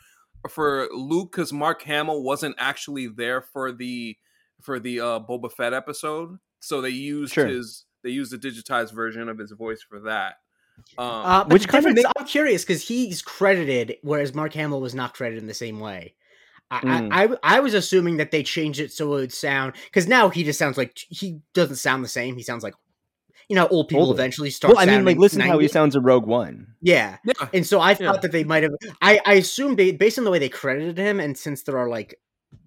for Luke because Mark Hamill wasn't actually there for the for the uh, Boba Fett episode, so they used Sure. his they used a digitized version of his voice for that. Um, Uh, Which the kind of difference- I'm curious because he's credited, whereas Mark Hamill was not credited in the same way. I, Mm. I, I I was assuming that they changed it so it would sound because now he just sounds like he doesn't sound the same. He sounds like you know old people Older. eventually start. Well, I mean, like, listen to how he sounds in Rogue One. Yeah, yeah, and so I thought Yeah. that they might have. I I assumed they, based on the way they credited him, and since there are like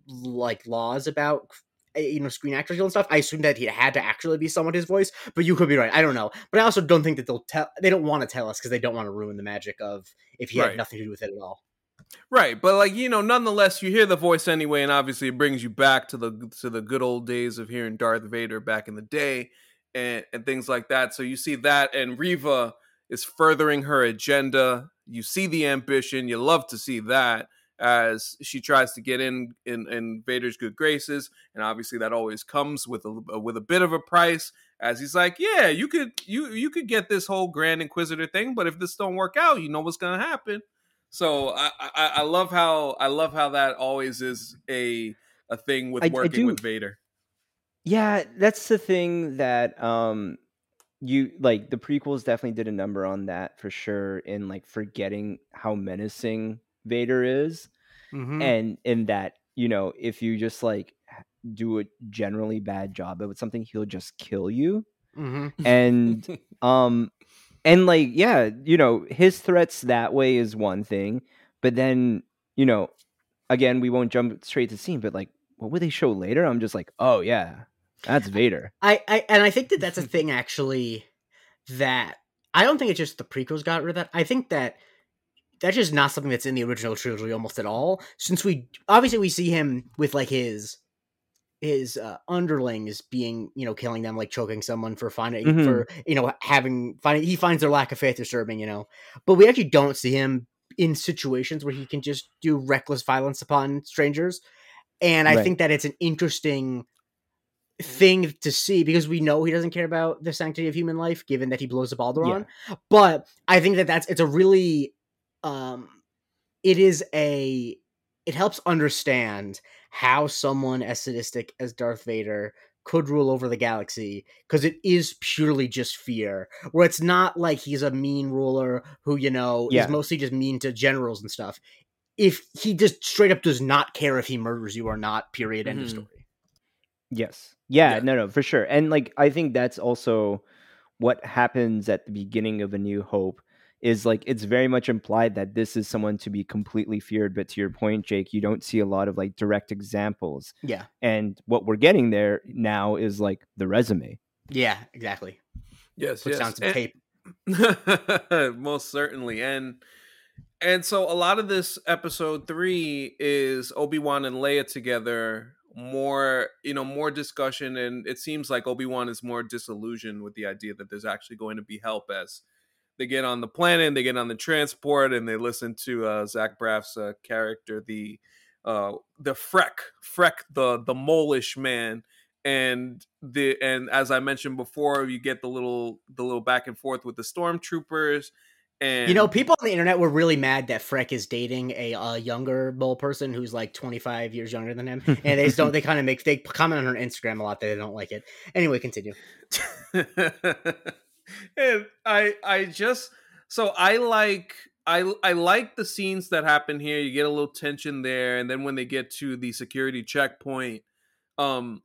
like laws about you know Screen Actors and stuff, I assumed that he had to actually be someone his voice. But you could be right. I don't know. But I also don't think that they'll tell. They don't want to tell us because they don't want to ruin the magic of if he Right. had nothing to do with it at all. Right, but like you know, nonetheless, you hear the voice anyway, and obviously it brings you back to the to the good old days of hearing Darth Vader back in the day, and and things like that. So you see that, and Reva is furthering her agenda. You see the ambition. You love to see that as she tries to get in in, in Vader's good graces, and obviously that always comes with a with a bit of a price. As he's like, yeah, you could you you could get this whole Grand Inquisitor thing, but if this don't work out, you know what's gonna happen. So I, I, I love how I love how that always is a a thing with I- I working do- with Vader. Yeah, that's the thing that um you like the prequels definitely did a number on that for sure in like forgetting how menacing Vader is Mm-hmm. and in that, you know, if you just like do a generally bad job of something, he'll just kill you. mm-hmm. And <laughs> um and like yeah, you know, his threats that way is one thing, but then, you know, again, we won't jump straight to scene, but like what would they show later? I'm just like, "Oh yeah, that's Vader." I, I and I think that that's a <laughs> thing actually that I don't think it's just the prequels got rid of that. I think that that's just not something that's in the original trilogy almost at all. Since we obviously we see him with like his his uh, underlings being you know killing them like choking someone for finding Mhm. for you know having finding he finds their lack of faith disturbing you know but we actually don't see him in situations where he can just do reckless violence upon strangers and i Right. think that it's an interesting thing to see because we know he doesn't care about the sanctity of human life given that he blows up Alderaan. But I think that that's it's a really um it is a it helps understand how someone as sadistic as Darth Vader could rule over the galaxy because it is purely just fear where it's not like he's a mean ruler who you know Yeah. is mostly just mean to generals and stuff if he just straight up does not care if he murders you or not period end of Mhm. story Yes. Yeah, Yeah. no, no, for sure. And like I think that's also what happens at the beginning of A New Hope is like it's very much implied that this is someone to be completely feared. But to your point, Jake, you don't see a lot of like direct examples. yeah And what we're getting there now is like the resume. yeah exactly yes, puts yes. down some And- tape <laughs> most certainly and and so a lot of this episode three is obi-wan and leia together more you know more discussion and it seems like obi-wan is more disillusioned with the idea that there's actually going to be help as they get on the planet and they get on the transport and they listen to uh zach braff's uh, character the uh the freck freck the the molish man and the and as i mentioned before you get the little the little back and forth with the stormtroopers and You know, people on the internet were really mad that Freck is dating a uh, younger mole person who's like 25 years younger than him, <laughs> and they don't. They kind of make they comment on her Instagram a lot that they don't like it. Anyway, continue. <laughs> and I I just so I like I I like the scenes that happen here. You get a little tension there, and then when they get to the security checkpoint, um,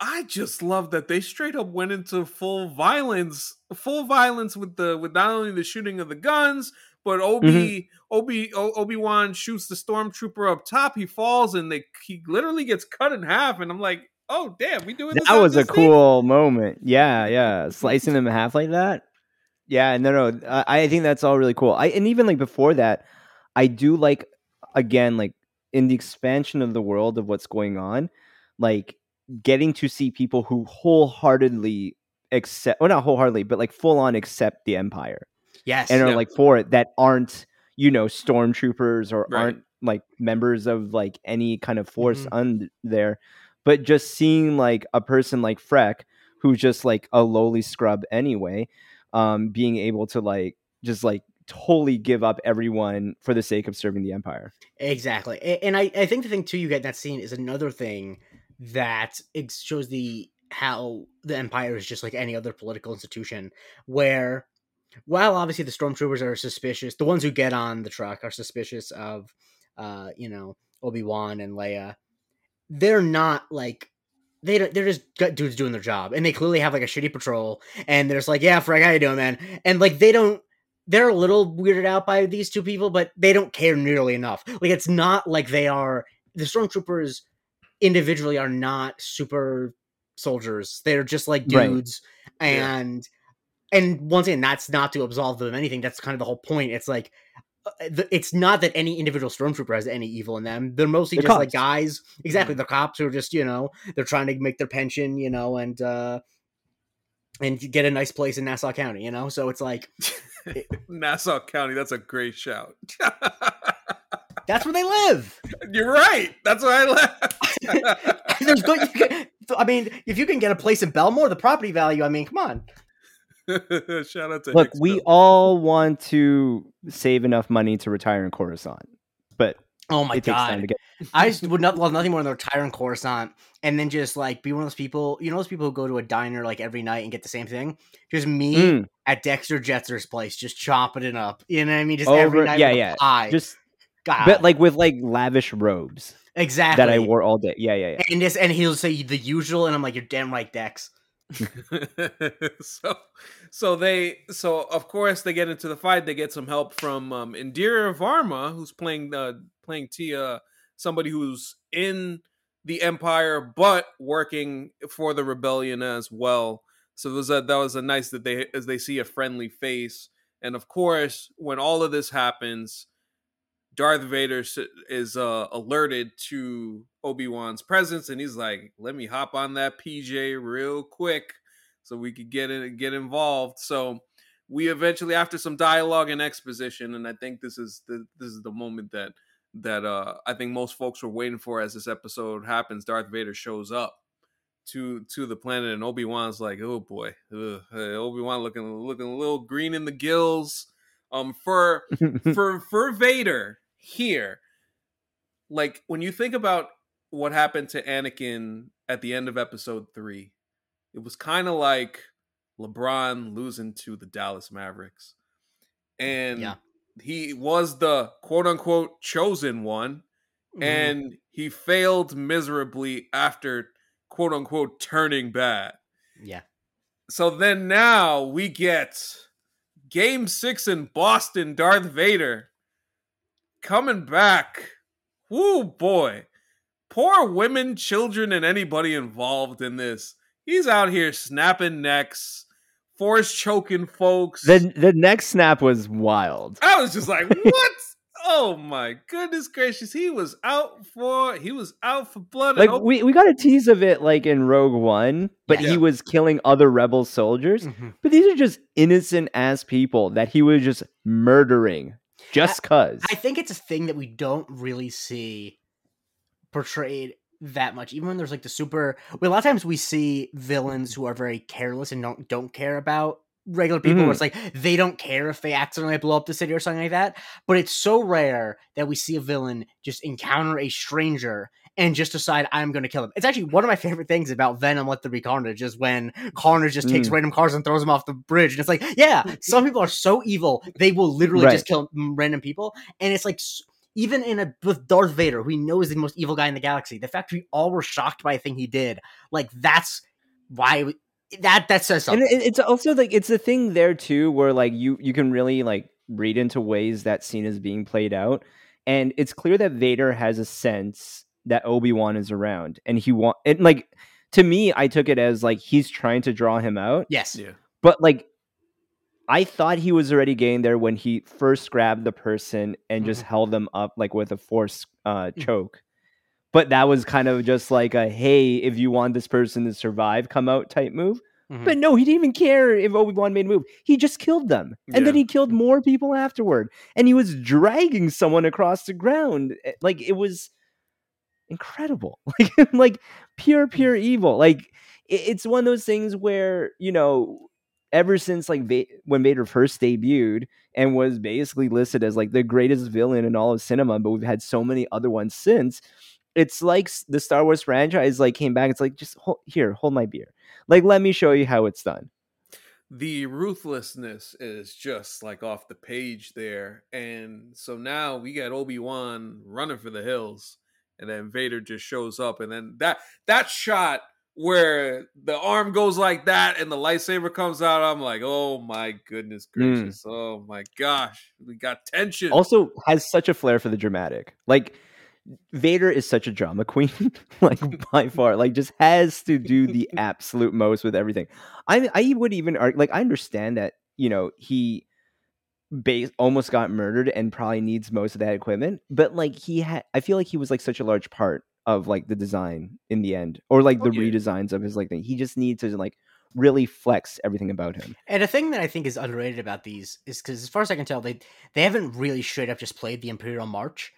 I just love that they straight up went into full violence, full violence with the with not only the shooting of the guns, but Obi Obi Obi Wan shoots the stormtrooper up top. He falls, and they he literally gets cut in half. And I'm like, oh damn, we doing this That was a Disney? cool moment. Yeah, yeah. Slicing them in half like that. Yeah, no, no. I, I think that's all really cool. I and even like before that, I do like again like in the expansion of the world of what's going on, like getting to see people who wholeheartedly accept, or not wholeheartedly, but like full on accept the Empire Yes, and are Yeah. like for it that aren't you know stormtroopers or Right. aren't like members of like any kind of force Mhm. on there but just seeing like a person like freck who's just like a lowly scrub anyway, um, being able to like just like totally give up everyone for the sake of serving the empire. Exactly. And I, I think the thing too you get that scene is another thing that it shows the how the empire is just like any other political institution where while obviously the stormtroopers are suspicious, the ones who get on the truck are suspicious of uh, you know, Obi-Wan and Leia. They're not like they don't, they're just dudes doing their job, and they clearly have like a shitty patrol, and they're just like, "Yeah, Frank, how you doing, man?" And like they don't they're a little weirded out by these two people, but they don't care nearly enough. Like it's not like they are the stormtroopers individually are not super soldiers. They're just like Right. dudes, Yeah. and and once again, that's not to absolve them of anything. That's kind of the whole point. It's like it's not that any individual stormtrooper has any evil in them. They're mostly They're just like guys. Exactly, the cops who are just you know they're trying to make their pension, you know, and uh and get a nice place in Nassau County, you know. So it's like <laughs> Nassau County. That's a great shout. <laughs> that's where they live. You're right. That's where I live. <laughs> There's good. Can, I mean, if you can get a place in Bellmore, the property value. I mean, come on. <laughs> Shout out to Look, we Hicksville. all want to save enough money to retire in Coruscant, but Oh my it takes time god! to get. I just would not love nothing more than retire in Coruscant and then just like be one of those people. You know those people who go to a diner like every night and get the same thing. Just me Mm, at Dexter Jettster's place, just chopping it up. You know what I mean? Just every night. yeah, with yeah. Pie. just God, but like with like lavish robes exactly that I wore all day. Yeah, yeah, yeah. And this, and he'll say the usual, and I'm like, you're damn right, Dex. <laughs> <laughs> so so they so of course they get into the fight. They get some help from um indira varma who's playing uh playing tia somebody who's in the empire but working for the rebellion as well. So was a, that was a nice that they as they see a friendly face. And of course when all of this happens Darth Vader is uh, alerted to Obi Wan's presence, and he's like, "Let me hop on that PJ real quick, so we could get in get involved." So we eventually, after some dialogue and exposition, and I think this is the this is the moment that that uh, I think most folks were waiting for as this episode happens. Darth Vader shows up to to the planet, and Obi Wan's like, "Oh boy, Obi Wan looking looking a little green in the gills." Um, for <laughs> for for Vader here, like when you think about what happened to Anakin at the end of Episode three, it was kind of like LeBron losing to the Dallas Mavericks, and Yeah. he was the quote unquote chosen one, Mhm. and he failed miserably after quote unquote turning bad. yeah, So then now we get game six in Boston, Darth Vader coming back. Woo boy. Poor women, children, and anybody involved in this. He's out here snapping necks, force choking folks. the the next snap was wild. I was just like, <laughs> what? oh my goodness gracious. He was out for he was out for blood. Like and we, we got a tease of it like in Rogue One, but Yeah. he was killing other rebel soldiers. Mhm. But these are just innocent ass people that he was just murdering just cuz. I think it's a thing that we don't really see portrayed that much. Even when there's like the super, well, a lot of times we see villains who are very careless and don't don't care about regular people. Where it's like they don't care if they accidentally blow up the city or something like that. But it's so rare that we see a villain just encounter a stranger and just decide I'm going to kill him. It's actually one of my favorite things about Venom: Let There Be Carnage is when Carnage just takes Mm. random cars and throws them off the bridge, and it's like, yeah, some people are so evil they will literally Right. just kill mm, random people, and it's like. S- Even in a with Darth Vader, who we know is the most evil guy in the galaxy, the fact we all were shocked by a thing he did, like that's why we, that that says and something. it- it's also like it's a thing there too where like you you can really like read into ways that scene is being played out and it's clear that Vader has a sense that Obi-Wan is around and he want and like to me I took it as like he's trying to draw him out yes, yeah. but like I thought he was already getting there when he first grabbed the person and just held them up like with a force uh Mhm. choke but that was kind of just like a hey if you want this person to survive come out type move Mhm. but no, he didn't even care if Obi Wan made a move. He just killed them, and then he killed more people afterward. And he was dragging someone across the ground, Eh, like it was incredible, <laughs> like like pure pure evil. Like it's one of those things where you know ever since like Va- when Vader first debuted and was basically listed as like the greatest villain in all of cinema, but we've had so many other ones since. It's like the Star Wars franchise like came back. It's like just hold, here, hold my beer. Like let me show you how it's done. the ruthlessness is just like off the page there. And so now we got Obi-Wan running for the hills and then Vader just shows up and then that that shot where the arm goes like that and the lightsaber comes out I'm like, "Oh my goodness hmm. gracious. Oh my gosh. We got tension." Also has such a flair for the dramatic. Like Vader is such a drama queen, <laughs> like by <laughs> far. Like just has to do the absolute most with everything. I I would even argue, like I understand that you know he base almost got murdered and probably needs most of that equipment, but like he had, I feel like he was like such a large part of like the design in the end, or like Oh, the yeah. redesigns of his like thing. He just needs to like really flex everything about him. And a thing that I think is underrated about these is because, as far as I can tell, they they haven't really straight up just played the Imperial March,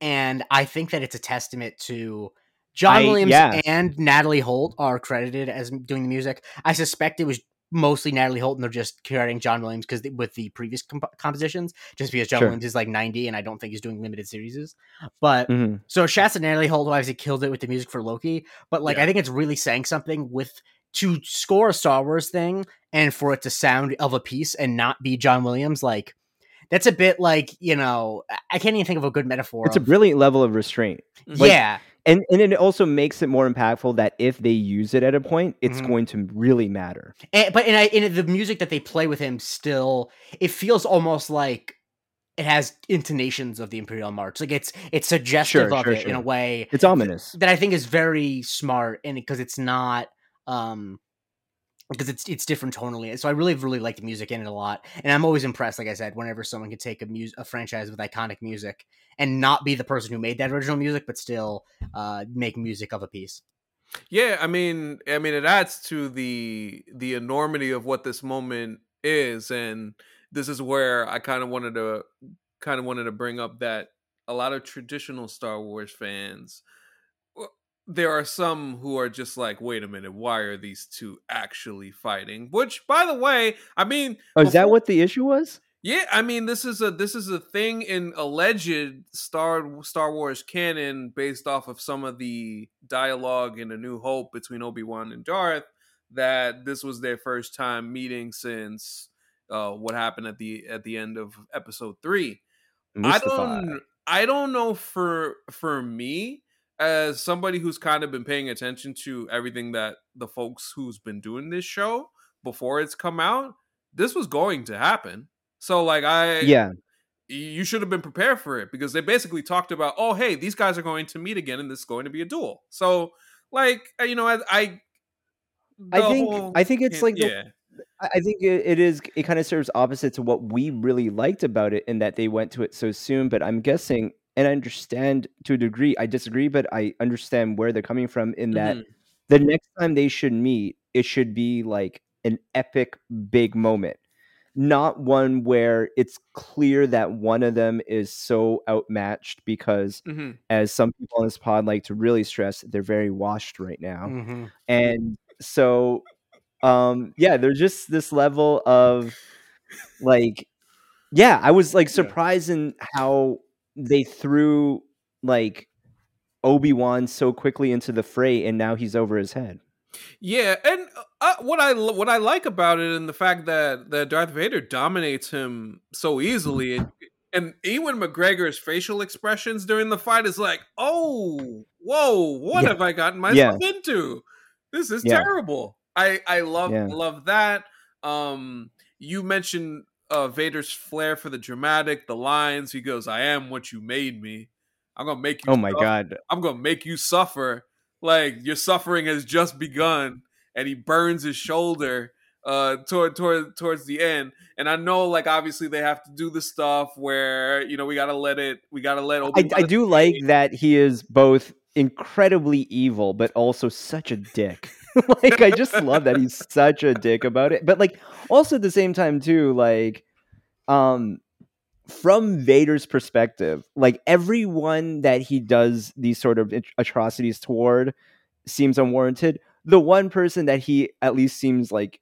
and I think that it's a testament to John I- Williams yeah. and Natalie Holt are credited as doing the music. I suspect it was mostly Natalie Holt, and they're just crediting John Williams because with the previous comp- compositions, just because John Sure. Williams is like ninety, and I don't think he's doing limited series. But Mhm. so shouts to Natalie Holt, obviously killed it with the music for Loki. But like, Yeah. I think it's really saying something with to score a Star Wars thing and for it to sound of a piece and not be John Williams. Like, that's a bit like you know, I- can't even think of a good metaphor. It's a brilliant level of restraint. like- yeah, and and it also makes it more impactful that if they use it at a point, it's Mhm. going to really matter. and, but and, I, and the music that they play with him still, it feels almost like. It has intonations of the Imperial March, like it's it's suggestive Sure, of sure, it in a way It's ominous. that I think is very smart and because it's not um because it's it's different tonally. So I really really like the music in it a lot, and I'm always impressed. Like I said, whenever someone can take a mus- a franchise with iconic music and not be the person who made that original music, but still uh, make music of a piece. Yeah, I mean, I mean, it adds to the the enormity of what this moment is, and this is where I kind of wanted to kind of wanted to bring up that a lot of traditional Star Wars fans, there are some who are just like, wait a minute, why are these two actually fighting? Which, by the way, I mean, Oh, is that what the issue was? yeah, I mean this is a this is a thing in alleged Star Star Wars canon based off of some of the dialogue in A New Hope between Obi Wan and Darth that this was their first time meeting since uh, what happened at the at the end of Episode Three. I don't I don't know for for me as somebody who's kind of been paying attention to everything that the folks who's been doing this show before it's come out, this was going to happen. So like I Yeah, you should have been prepared for it because they basically talked about, oh hey, these guys are going to meet again and this is going to be a duel. So like uh, you know I I, I think whole- I think it's like yeah I I think it is. It kind of serves opposite to what we really liked about it, in that they went to it so soon. But I'm guessing, and I understand to a degree. I disagree, but I understand where they're coming from. In that, Mhm. the next time they should meet, it should be like an epic, big moment, not one where it's clear that one of them is so outmatched. Because, Mhm. as some people on this pod like to really stress, they're very washed right now Mm-hmm. and so um yeah there's just this level of like yeah i was like Yeah. surprised in how they threw like obi-wan so quickly into the fray and now he's over his head Yeah, and uh, what I what I like about it and the fact that that Darth Vader dominates him so easily, and, and Ewan McGregor's facial expressions during the fight is like, oh, whoa, what Yeah. have I gotten Yeah. myself into? This is Yeah. terrible. I I love Yeah. love that. Um, you mentioned uh, Vader's flair for the dramatic, the lines. He goes, "I am what you made me. I'm gonna make you." oh my suffer." god I'm gonna make you suffer. Like your suffering has just begun, and he burns his shoulder uh toward toward towards the end. And I know, like obviously they have to do the stuff where you know we gotta let it, we gotta let. I, Obi-Wan I do like that he is both incredibly evil but also such a dick <laughs> like i just love that he's such a dick about it but like also at the same time too like um from vader's perspective like everyone that he does these sort of atrocities toward seems unwarranted the one person that he at least seems like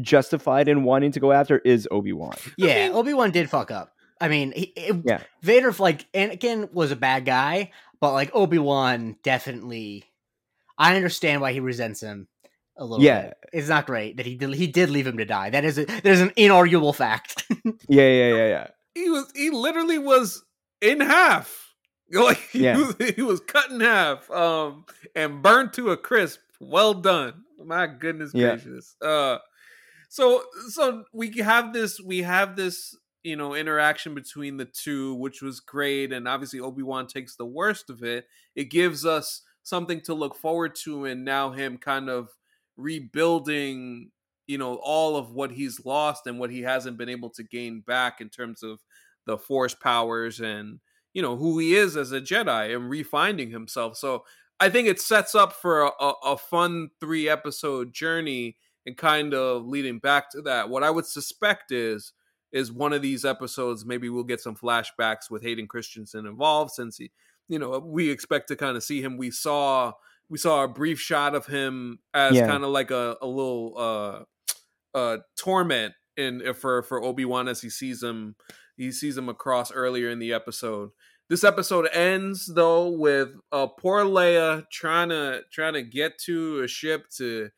justified in wanting to go after is Obi Wan. Yeah, mean- Obi Wan did fuck up. I mean, he, it- Yeah. Vader like Anakin was a bad guy, but like Obi Wan definitely. I understand why he resents him a little Yeah. bit. It's not great that he did he did leave him to die. That is a, that is an inarguable fact. <laughs> Yeah, yeah, yeah, yeah. he was he literally was in half. <laughs> Like he, Yeah. was, he was cut in half, um, and burned to a crisp. Well done. My goodness Yeah. gracious. Uh, so so we have this we have this you know interaction between the two, which was great, and obviously Obi Wan takes the worst of it. It gives us something to look forward to, and now him kind of rebuilding you know all of what he's lost and what he hasn't been able to gain back in terms of the force powers and you know who he is as a jedi and refinding himself. So i think it sets up for a, a, fun three episode journey and kind of leading back to that. What i would suspect is is one of these episodes maybe we'll get some flashbacks with hayden christensen involved since he you know we expect to kind of see him we saw we saw a brief shot of him as Yeah. kind of like a, a little uh <tsk> uh torment in uh, for for Obi-Wan as he sees him he sees him across earlier in the episode. This episode ends though with uh poor Leia trying to trying to get to a ship to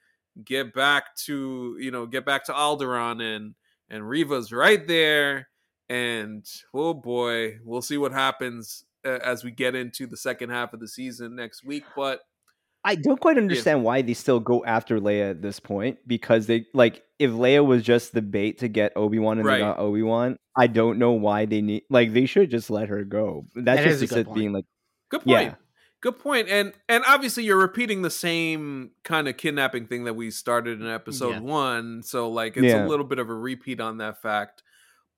get back to you know get back to Alderaan and and Reva's right there and oh boy we'll see what happens uh, as we get into the second half of the season next week but I don't quite understand why they still go after Leia at this point because they like if Leia was just the bait to get Obi Wan and Right. they got Obi Wan, I don't know why they need like they should just let her go. That's That just a good it point. being like Good point. Yeah. Good point. And and obviously you're repeating the same kind of kidnapping thing that we started in episode Yeah. one. So like it's Yeah. a little bit of a repeat on that fact.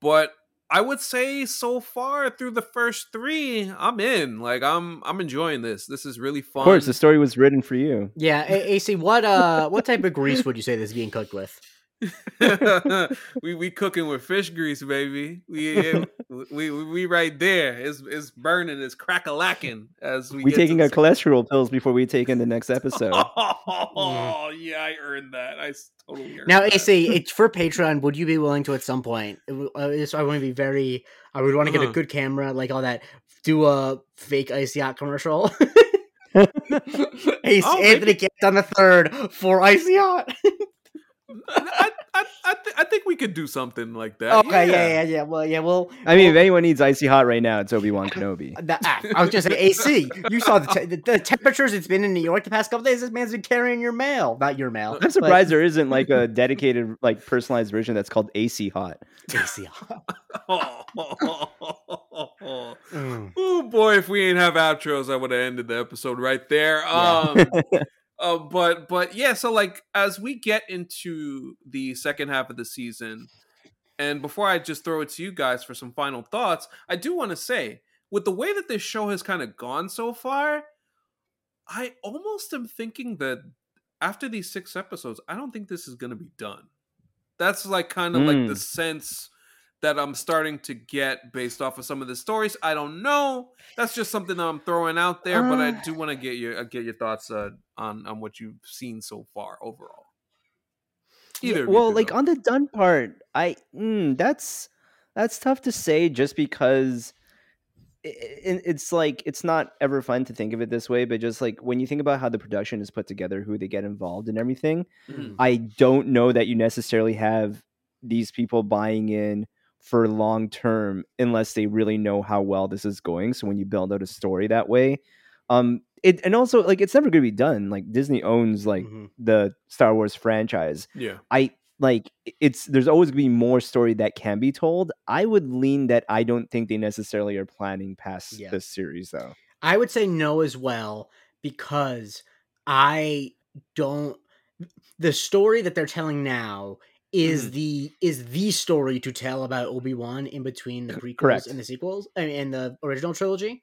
But I would say so far through the first three, I'm in. Like I'm I'm enjoying this. This is really fun. Of course, the story was written for you. yeah, A- AC, what uh, what type of grease would you say this is being cooked with? <laughs> we we cooking with fish grease, baby. We <laughs> we we, we right there. It's it's burning. It's crack a lacking as we We get taking our second- cholesterol pills before we take in the next episode. Oh <laughs> yeah, I earned that. I s- totally earned Now, that. AC, it's for Patreon. Would you be willing to at some point? it uh, this- I want to be very. I would want to get Uh-huh. a good camera, like all that. Do a fake Icy Hot commercial. Ace Oh, Anthony maybe- Canton the third for Icy Hot. I, I, I, th- I think we could do something like that. okay, yeah. yeah, yeah, Well, yeah, well, I mean, if anyone needs icy hot right now, it's Obi Wan <laughs> Kenobi. that, ah, I was just saying, AC. You saw the, te- the the temperatures it's been in New York the past couple days. This man's been carrying your mail, not your mail. I'm surprised there isn't like a dedicated, like personalized version that's called AC Hot. AC Yacht. Oh, <laughs> Mm. boy, if we ain't have outros, I would have ended the episode right there. Yeah. <laughs> Uh, but but yeah, so like as we get into the second half of the season, and before I just throw it to you guys for some final thoughts, I do want to say with the way that this show has kind of gone so far, I almost am thinking that after these six episodes, I don't think this is going to be done. That's like kind of like the Mm. sense that I'm starting to get based off of some of the stories. I don't know. That's just something that I'm throwing out there, but I Uh. do want to get your uh, get your thoughts uh, on on what you've seen so far overall. Either you well, like on the done part, I mm, that's that's tough to say just because i- i- it's like it's not ever fun to think of it this way, but just like when you think about how the production is put together, who they get involved and everything, Mhm. I don't know that you necessarily have these people buying in for long term unless they really know how well this is going. So when you build out a story that way, um, it and also like it's never going to be done. Like Disney owns like Mhm. the Star Wars franchise. yeah. I like it's there's always gonna be more story that can be told. I would lean that I don't think they necessarily are planning past Yeah. this series though. I would say no as well because I don't the story that they're telling now is Mm-hmm. the is the story to tell about Obi-Wan in between the prequels Correct. and the sequels I mean, and the original trilogy.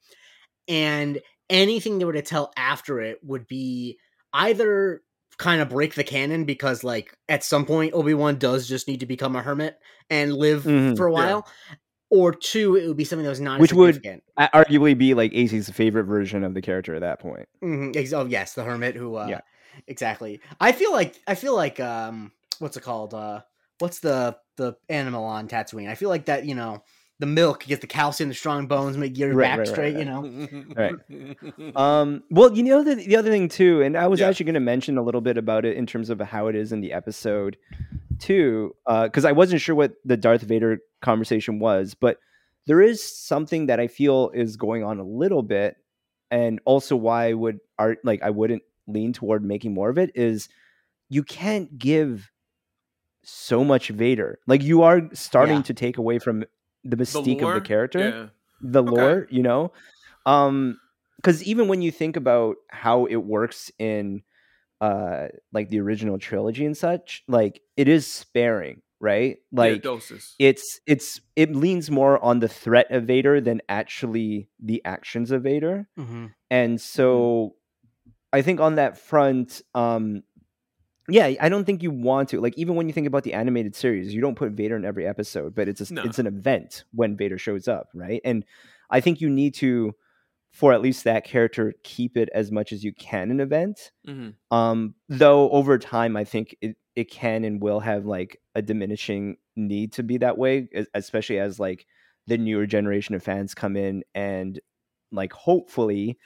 And anything they were to tell after it would be either kind of break the canon because like at some point Obi-Wan does just need to become a hermit and live Mhm, for a yeah. while. Or two, it would be something that was not Which would-. Arguably be like AC's favorite version of the character at that point. Mhm, Oh yes, the hermit who uh, Yeah. exactly. I feel like I feel like um what's it called? Uh what's the the animal on Tatooine? I feel like that, you know, the milk gets the calcium, the strong bones, make your Right, back right, right, straight, right. you know. <laughs> Right. Um, well, you know the the other thing too, and I was Yeah. actually going to mention a little bit about it in terms of how it is in the episode too, because I wasn't sure what the Darth Vader conversation was, but there is something that I feel is going on a little bit, and also why I would art like I wouldn't lean toward making more of it is you can't give so much Vader. Like you are starting Yeah. to take away from the The mystique of the character Yeah. the Okay. lore, you know? Um cuz even when you think about how it works in uh like the original trilogy and such, like it is sparing, right? yeah, Like doses. it's it's it leans more on the threat of Vader than actually the actions of Vader. hmm And so I think on that front, um yeah, I don't think you want to. Like even when you think about the animated series, you don't put Vader in every episode, but it's a, No. it's an event when Vader shows up, right? And I think you need to for at least that character keep it as much as you can an event. hmm Um though over time I think it it can and will have like a diminishing need to be that way, especially as like the newer generation of fans come in and like hopefully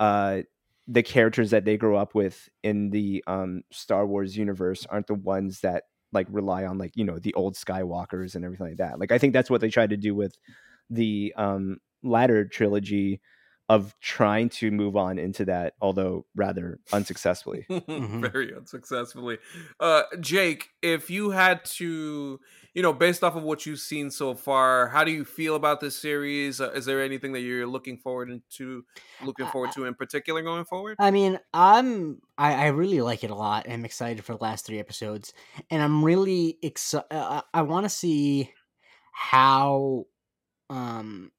uh the characters that they grow up with in the um Star Wars universe aren't the ones that like rely on like you know the old Skywalkers and everything like that. Like I think that's what they tried to do with the um latter trilogy of trying to move on into that, although rather unsuccessfully. <laughs> Mhm. Very unsuccessfully. Uh, Jake, if you had to, you know, based off of what you've seen so far, how do you feel about this series? Uh, is there anything that you're looking forward to, looking forward to in particular going forward? I mean, I'm I, I really like it a lot. I'm excited for the last three episodes, and I'm really excited. I, I want to see how, um,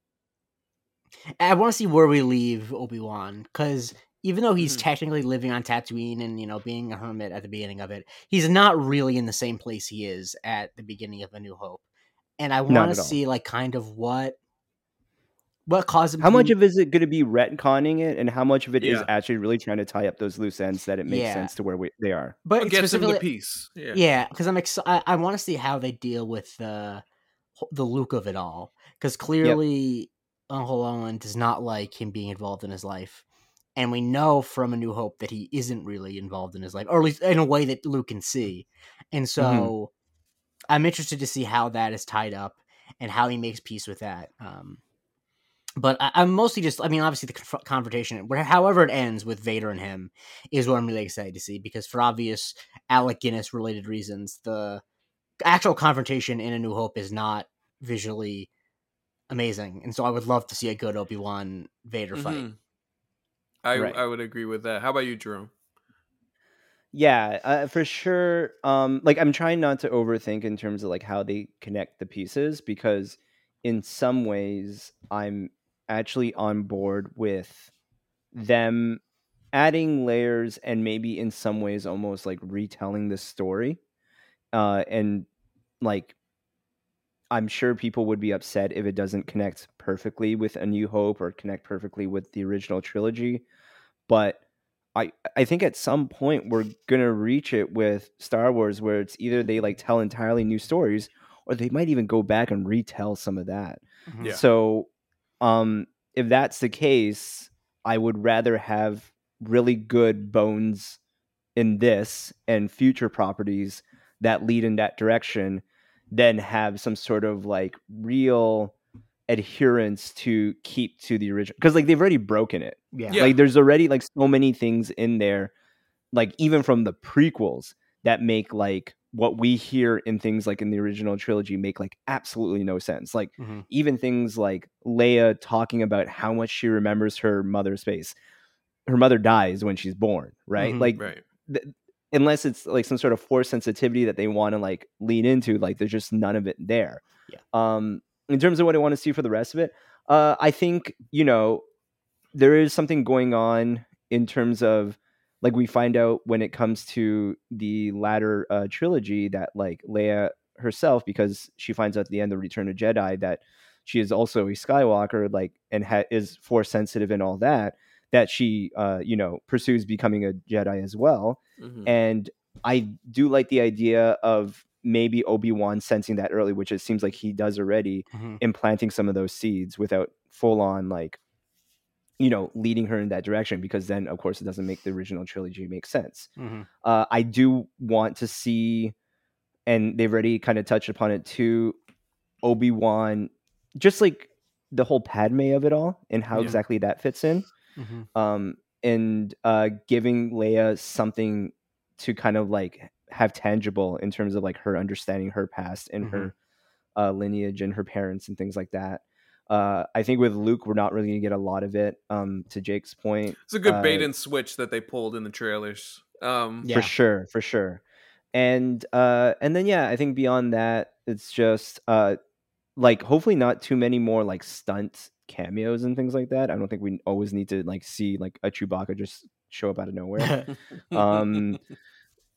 I want to see where we leave Obi Wan because even though he's Mhm. technically living on Tatooine and you know being a hermit at the beginning of it, he's not really in the same place he is at the beginning of A New Hope, and I want to see like kind of what what caused him. How to- much of is it going to be retconning it, and how much of it is Yeah. actually really trying to tie up those loose ends that it makes Yeah. sense to where we, they are? but What gets him specifically the peace? Yeah. Yeah, because I'm excited. I, I want to see how they deal with the the Luke of it all. Because clearly, Uncle Owen does not like him being involved in his life, and we know from A New Hope that he isn't really involved in his life, or at least in a way that Luke can see. And so, I'm interested to see how that is tied up and how he makes peace with that. Um, but I, I'm mostly just, I mean, obviously the conf- confrontation, however it ends with Vader and him, is what I'm really excited to see because for obvious Alec Guinness related reasons, the actual confrontation in A New Hope is not visually amazing, and so I would love to see a good Obi Wan Vader fight. I Right. I would agree with that. How about you, Jerome? Yeah, uh, for sure. Um, like I'm trying not to overthink in terms of like how they connect the pieces because in some ways I'm actually on board with them adding layers and maybe in some ways almost like retelling the story. Uh, and like I'm sure people would be upset if it doesn't connect perfectly with A New Hope or connect perfectly with the original trilogy, but I I think at some point we're gonna reach it with Star Wars where it's either they like tell entirely new stories or they might even go back and retell some of that. Mhm. Yeah. So um if that's the case, I would rather have really good bones in this and future properties that lead in that direction than have some sort of like real adherence to keep to the original because like they've already broken it Yeah. Yeah. like there's already like so many things in there, like even from the prequels that make like what we hear in things like in the original trilogy make like absolutely no sense. Like Mhm. even things like Leia talking about how much she remembers her mother's face. Her mother dies when she's born, right? Mhm. Like Right. th- unless it's like some sort of force sensitivity that they want to like lean into, like there's just none of it there. Yeah. Um, in terms of what I want to see for the rest of it, uh, I think you know there is something going on in terms of like we find out when it comes to the latter uh, trilogy that like Leia herself, because she finds out at the end of Return of Jedi that she is also a Skywalker, like and ha- is force sensitive and all that. That she uh you know pursues becoming a Jedi as well. Mhm. And I do like the idea of maybe Obi Wan sensing that early, which it seems like he does already, Mhm. implanting some of those seeds without full on like you know leading her in that direction because then of course it doesn't make the original trilogy make sense Mhm. uh, I do want to see, and they've already kind of touched upon it too, Obi Wan, just like the whole Padme of it all and how Yeah. exactly that fits in, Mhm. um, and uh, giving Leia something to kind of like have tangible in terms of like her understanding her past and her uh, lineage and her parents and things like that. Uh, I think with Luke, we're not really gonna get a lot of it. Um, to Jake's point, It's a good bait uh, and switch that they pulled in the trailers. Um, Yeah. for sure for sure and uh and then yeah i think beyond that it's just uh like hopefully not too many more like stunt cameos and things like that i don't think we always need to like see like a chewbacca just show up out of nowhere <laughs> um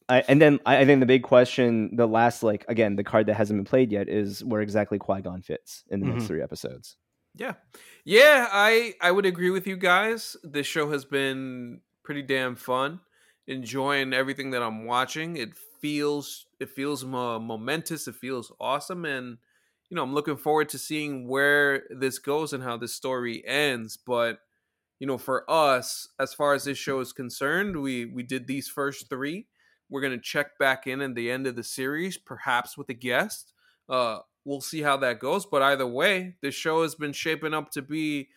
I, and then I, I think the big question the last like again the card that hasn't been played yet is where exactly qui-gon fits in the next Mhm. three episodes Yeah. Yeah, I I would agree with you guys. This show has been pretty damn fun. Enjoying everything that I'm watching. It feels it feels mo- momentous. It feels awesome and you know, I'm looking forward to seeing where this goes and how this story ends, but you know, for us as far as this show is concerned, we we did these first 3. We're to check back in at the end of the series perhaps with a guest. Uh we'll see how that goes. But either way, this show has been shaping up to be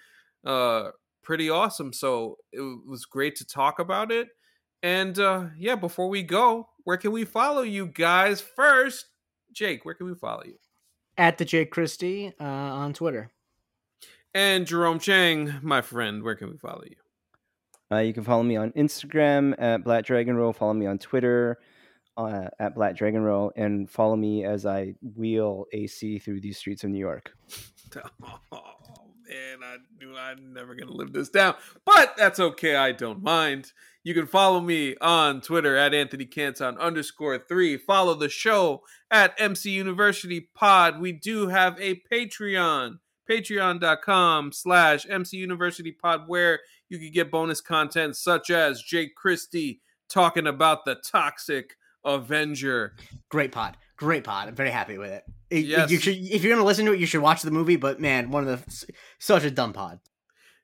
uh, pretty awesome. So it was great to talk about it. And uh, yeah, before we go, where can we follow you guys? First, Jake, where can we follow you? At the Jake Christie uh, on Twitter. And Jerome Chang, my friend, where can we follow you? Uh, you can follow me on Instagram at Black Dragon Roll. Follow me on Twitter uh, at Black Dragon Roll, and follow me as I wheel AC through these streets of New York. <laughs> <laughs> Oh man, I knew I'm never gonna live this down, but that's okay. I don't mind. You can follow me on Twitter at Anthony Canton underscore three. Follow the show at MC University Pod. We do have a Patreon, patreon.com slash MC University Pod, where you can get bonus content such as Jake Christie talking about the toxic Avenger. Great pod. Great pod. I'm very happy with it. It- Yes. You should, if you're going to listen to it, you should watch the movie, but man, one of the. Such a dumb pod.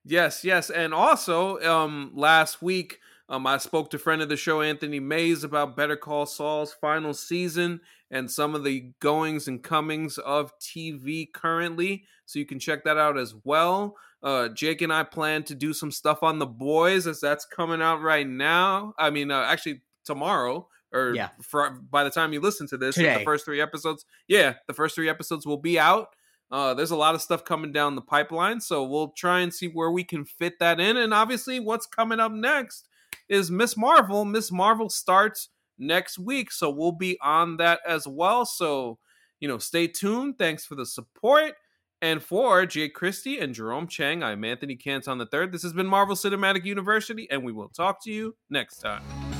Yes, yes, and also um last week um I spoke to friend of the show Anthony Mays about Better Call Saul's final season and some of the goings and comings of TV currently, so you can check that out as well. Uh Jake and I plan to do some stuff on The Boys as that's coming out right now. I mean, uh, actually tomorrow or Yeah. for, by the time you listen to this, the first 3 episodes. Yeah, the first 3 episodes will be out. Uh, there's a lot of stuff coming down the pipeline, so we'll try and see where we can fit that in. And obviously, what's coming up next is Miss Marvel. Miss Marvel starts next week, so we'll be on that as well. So, you know, stay tuned. Thanks for the support. And for Jake Christie and Jerome Chang, I'm Anthony Canton the third. This has been Marvel Cinematic University, and we will talk to you next time.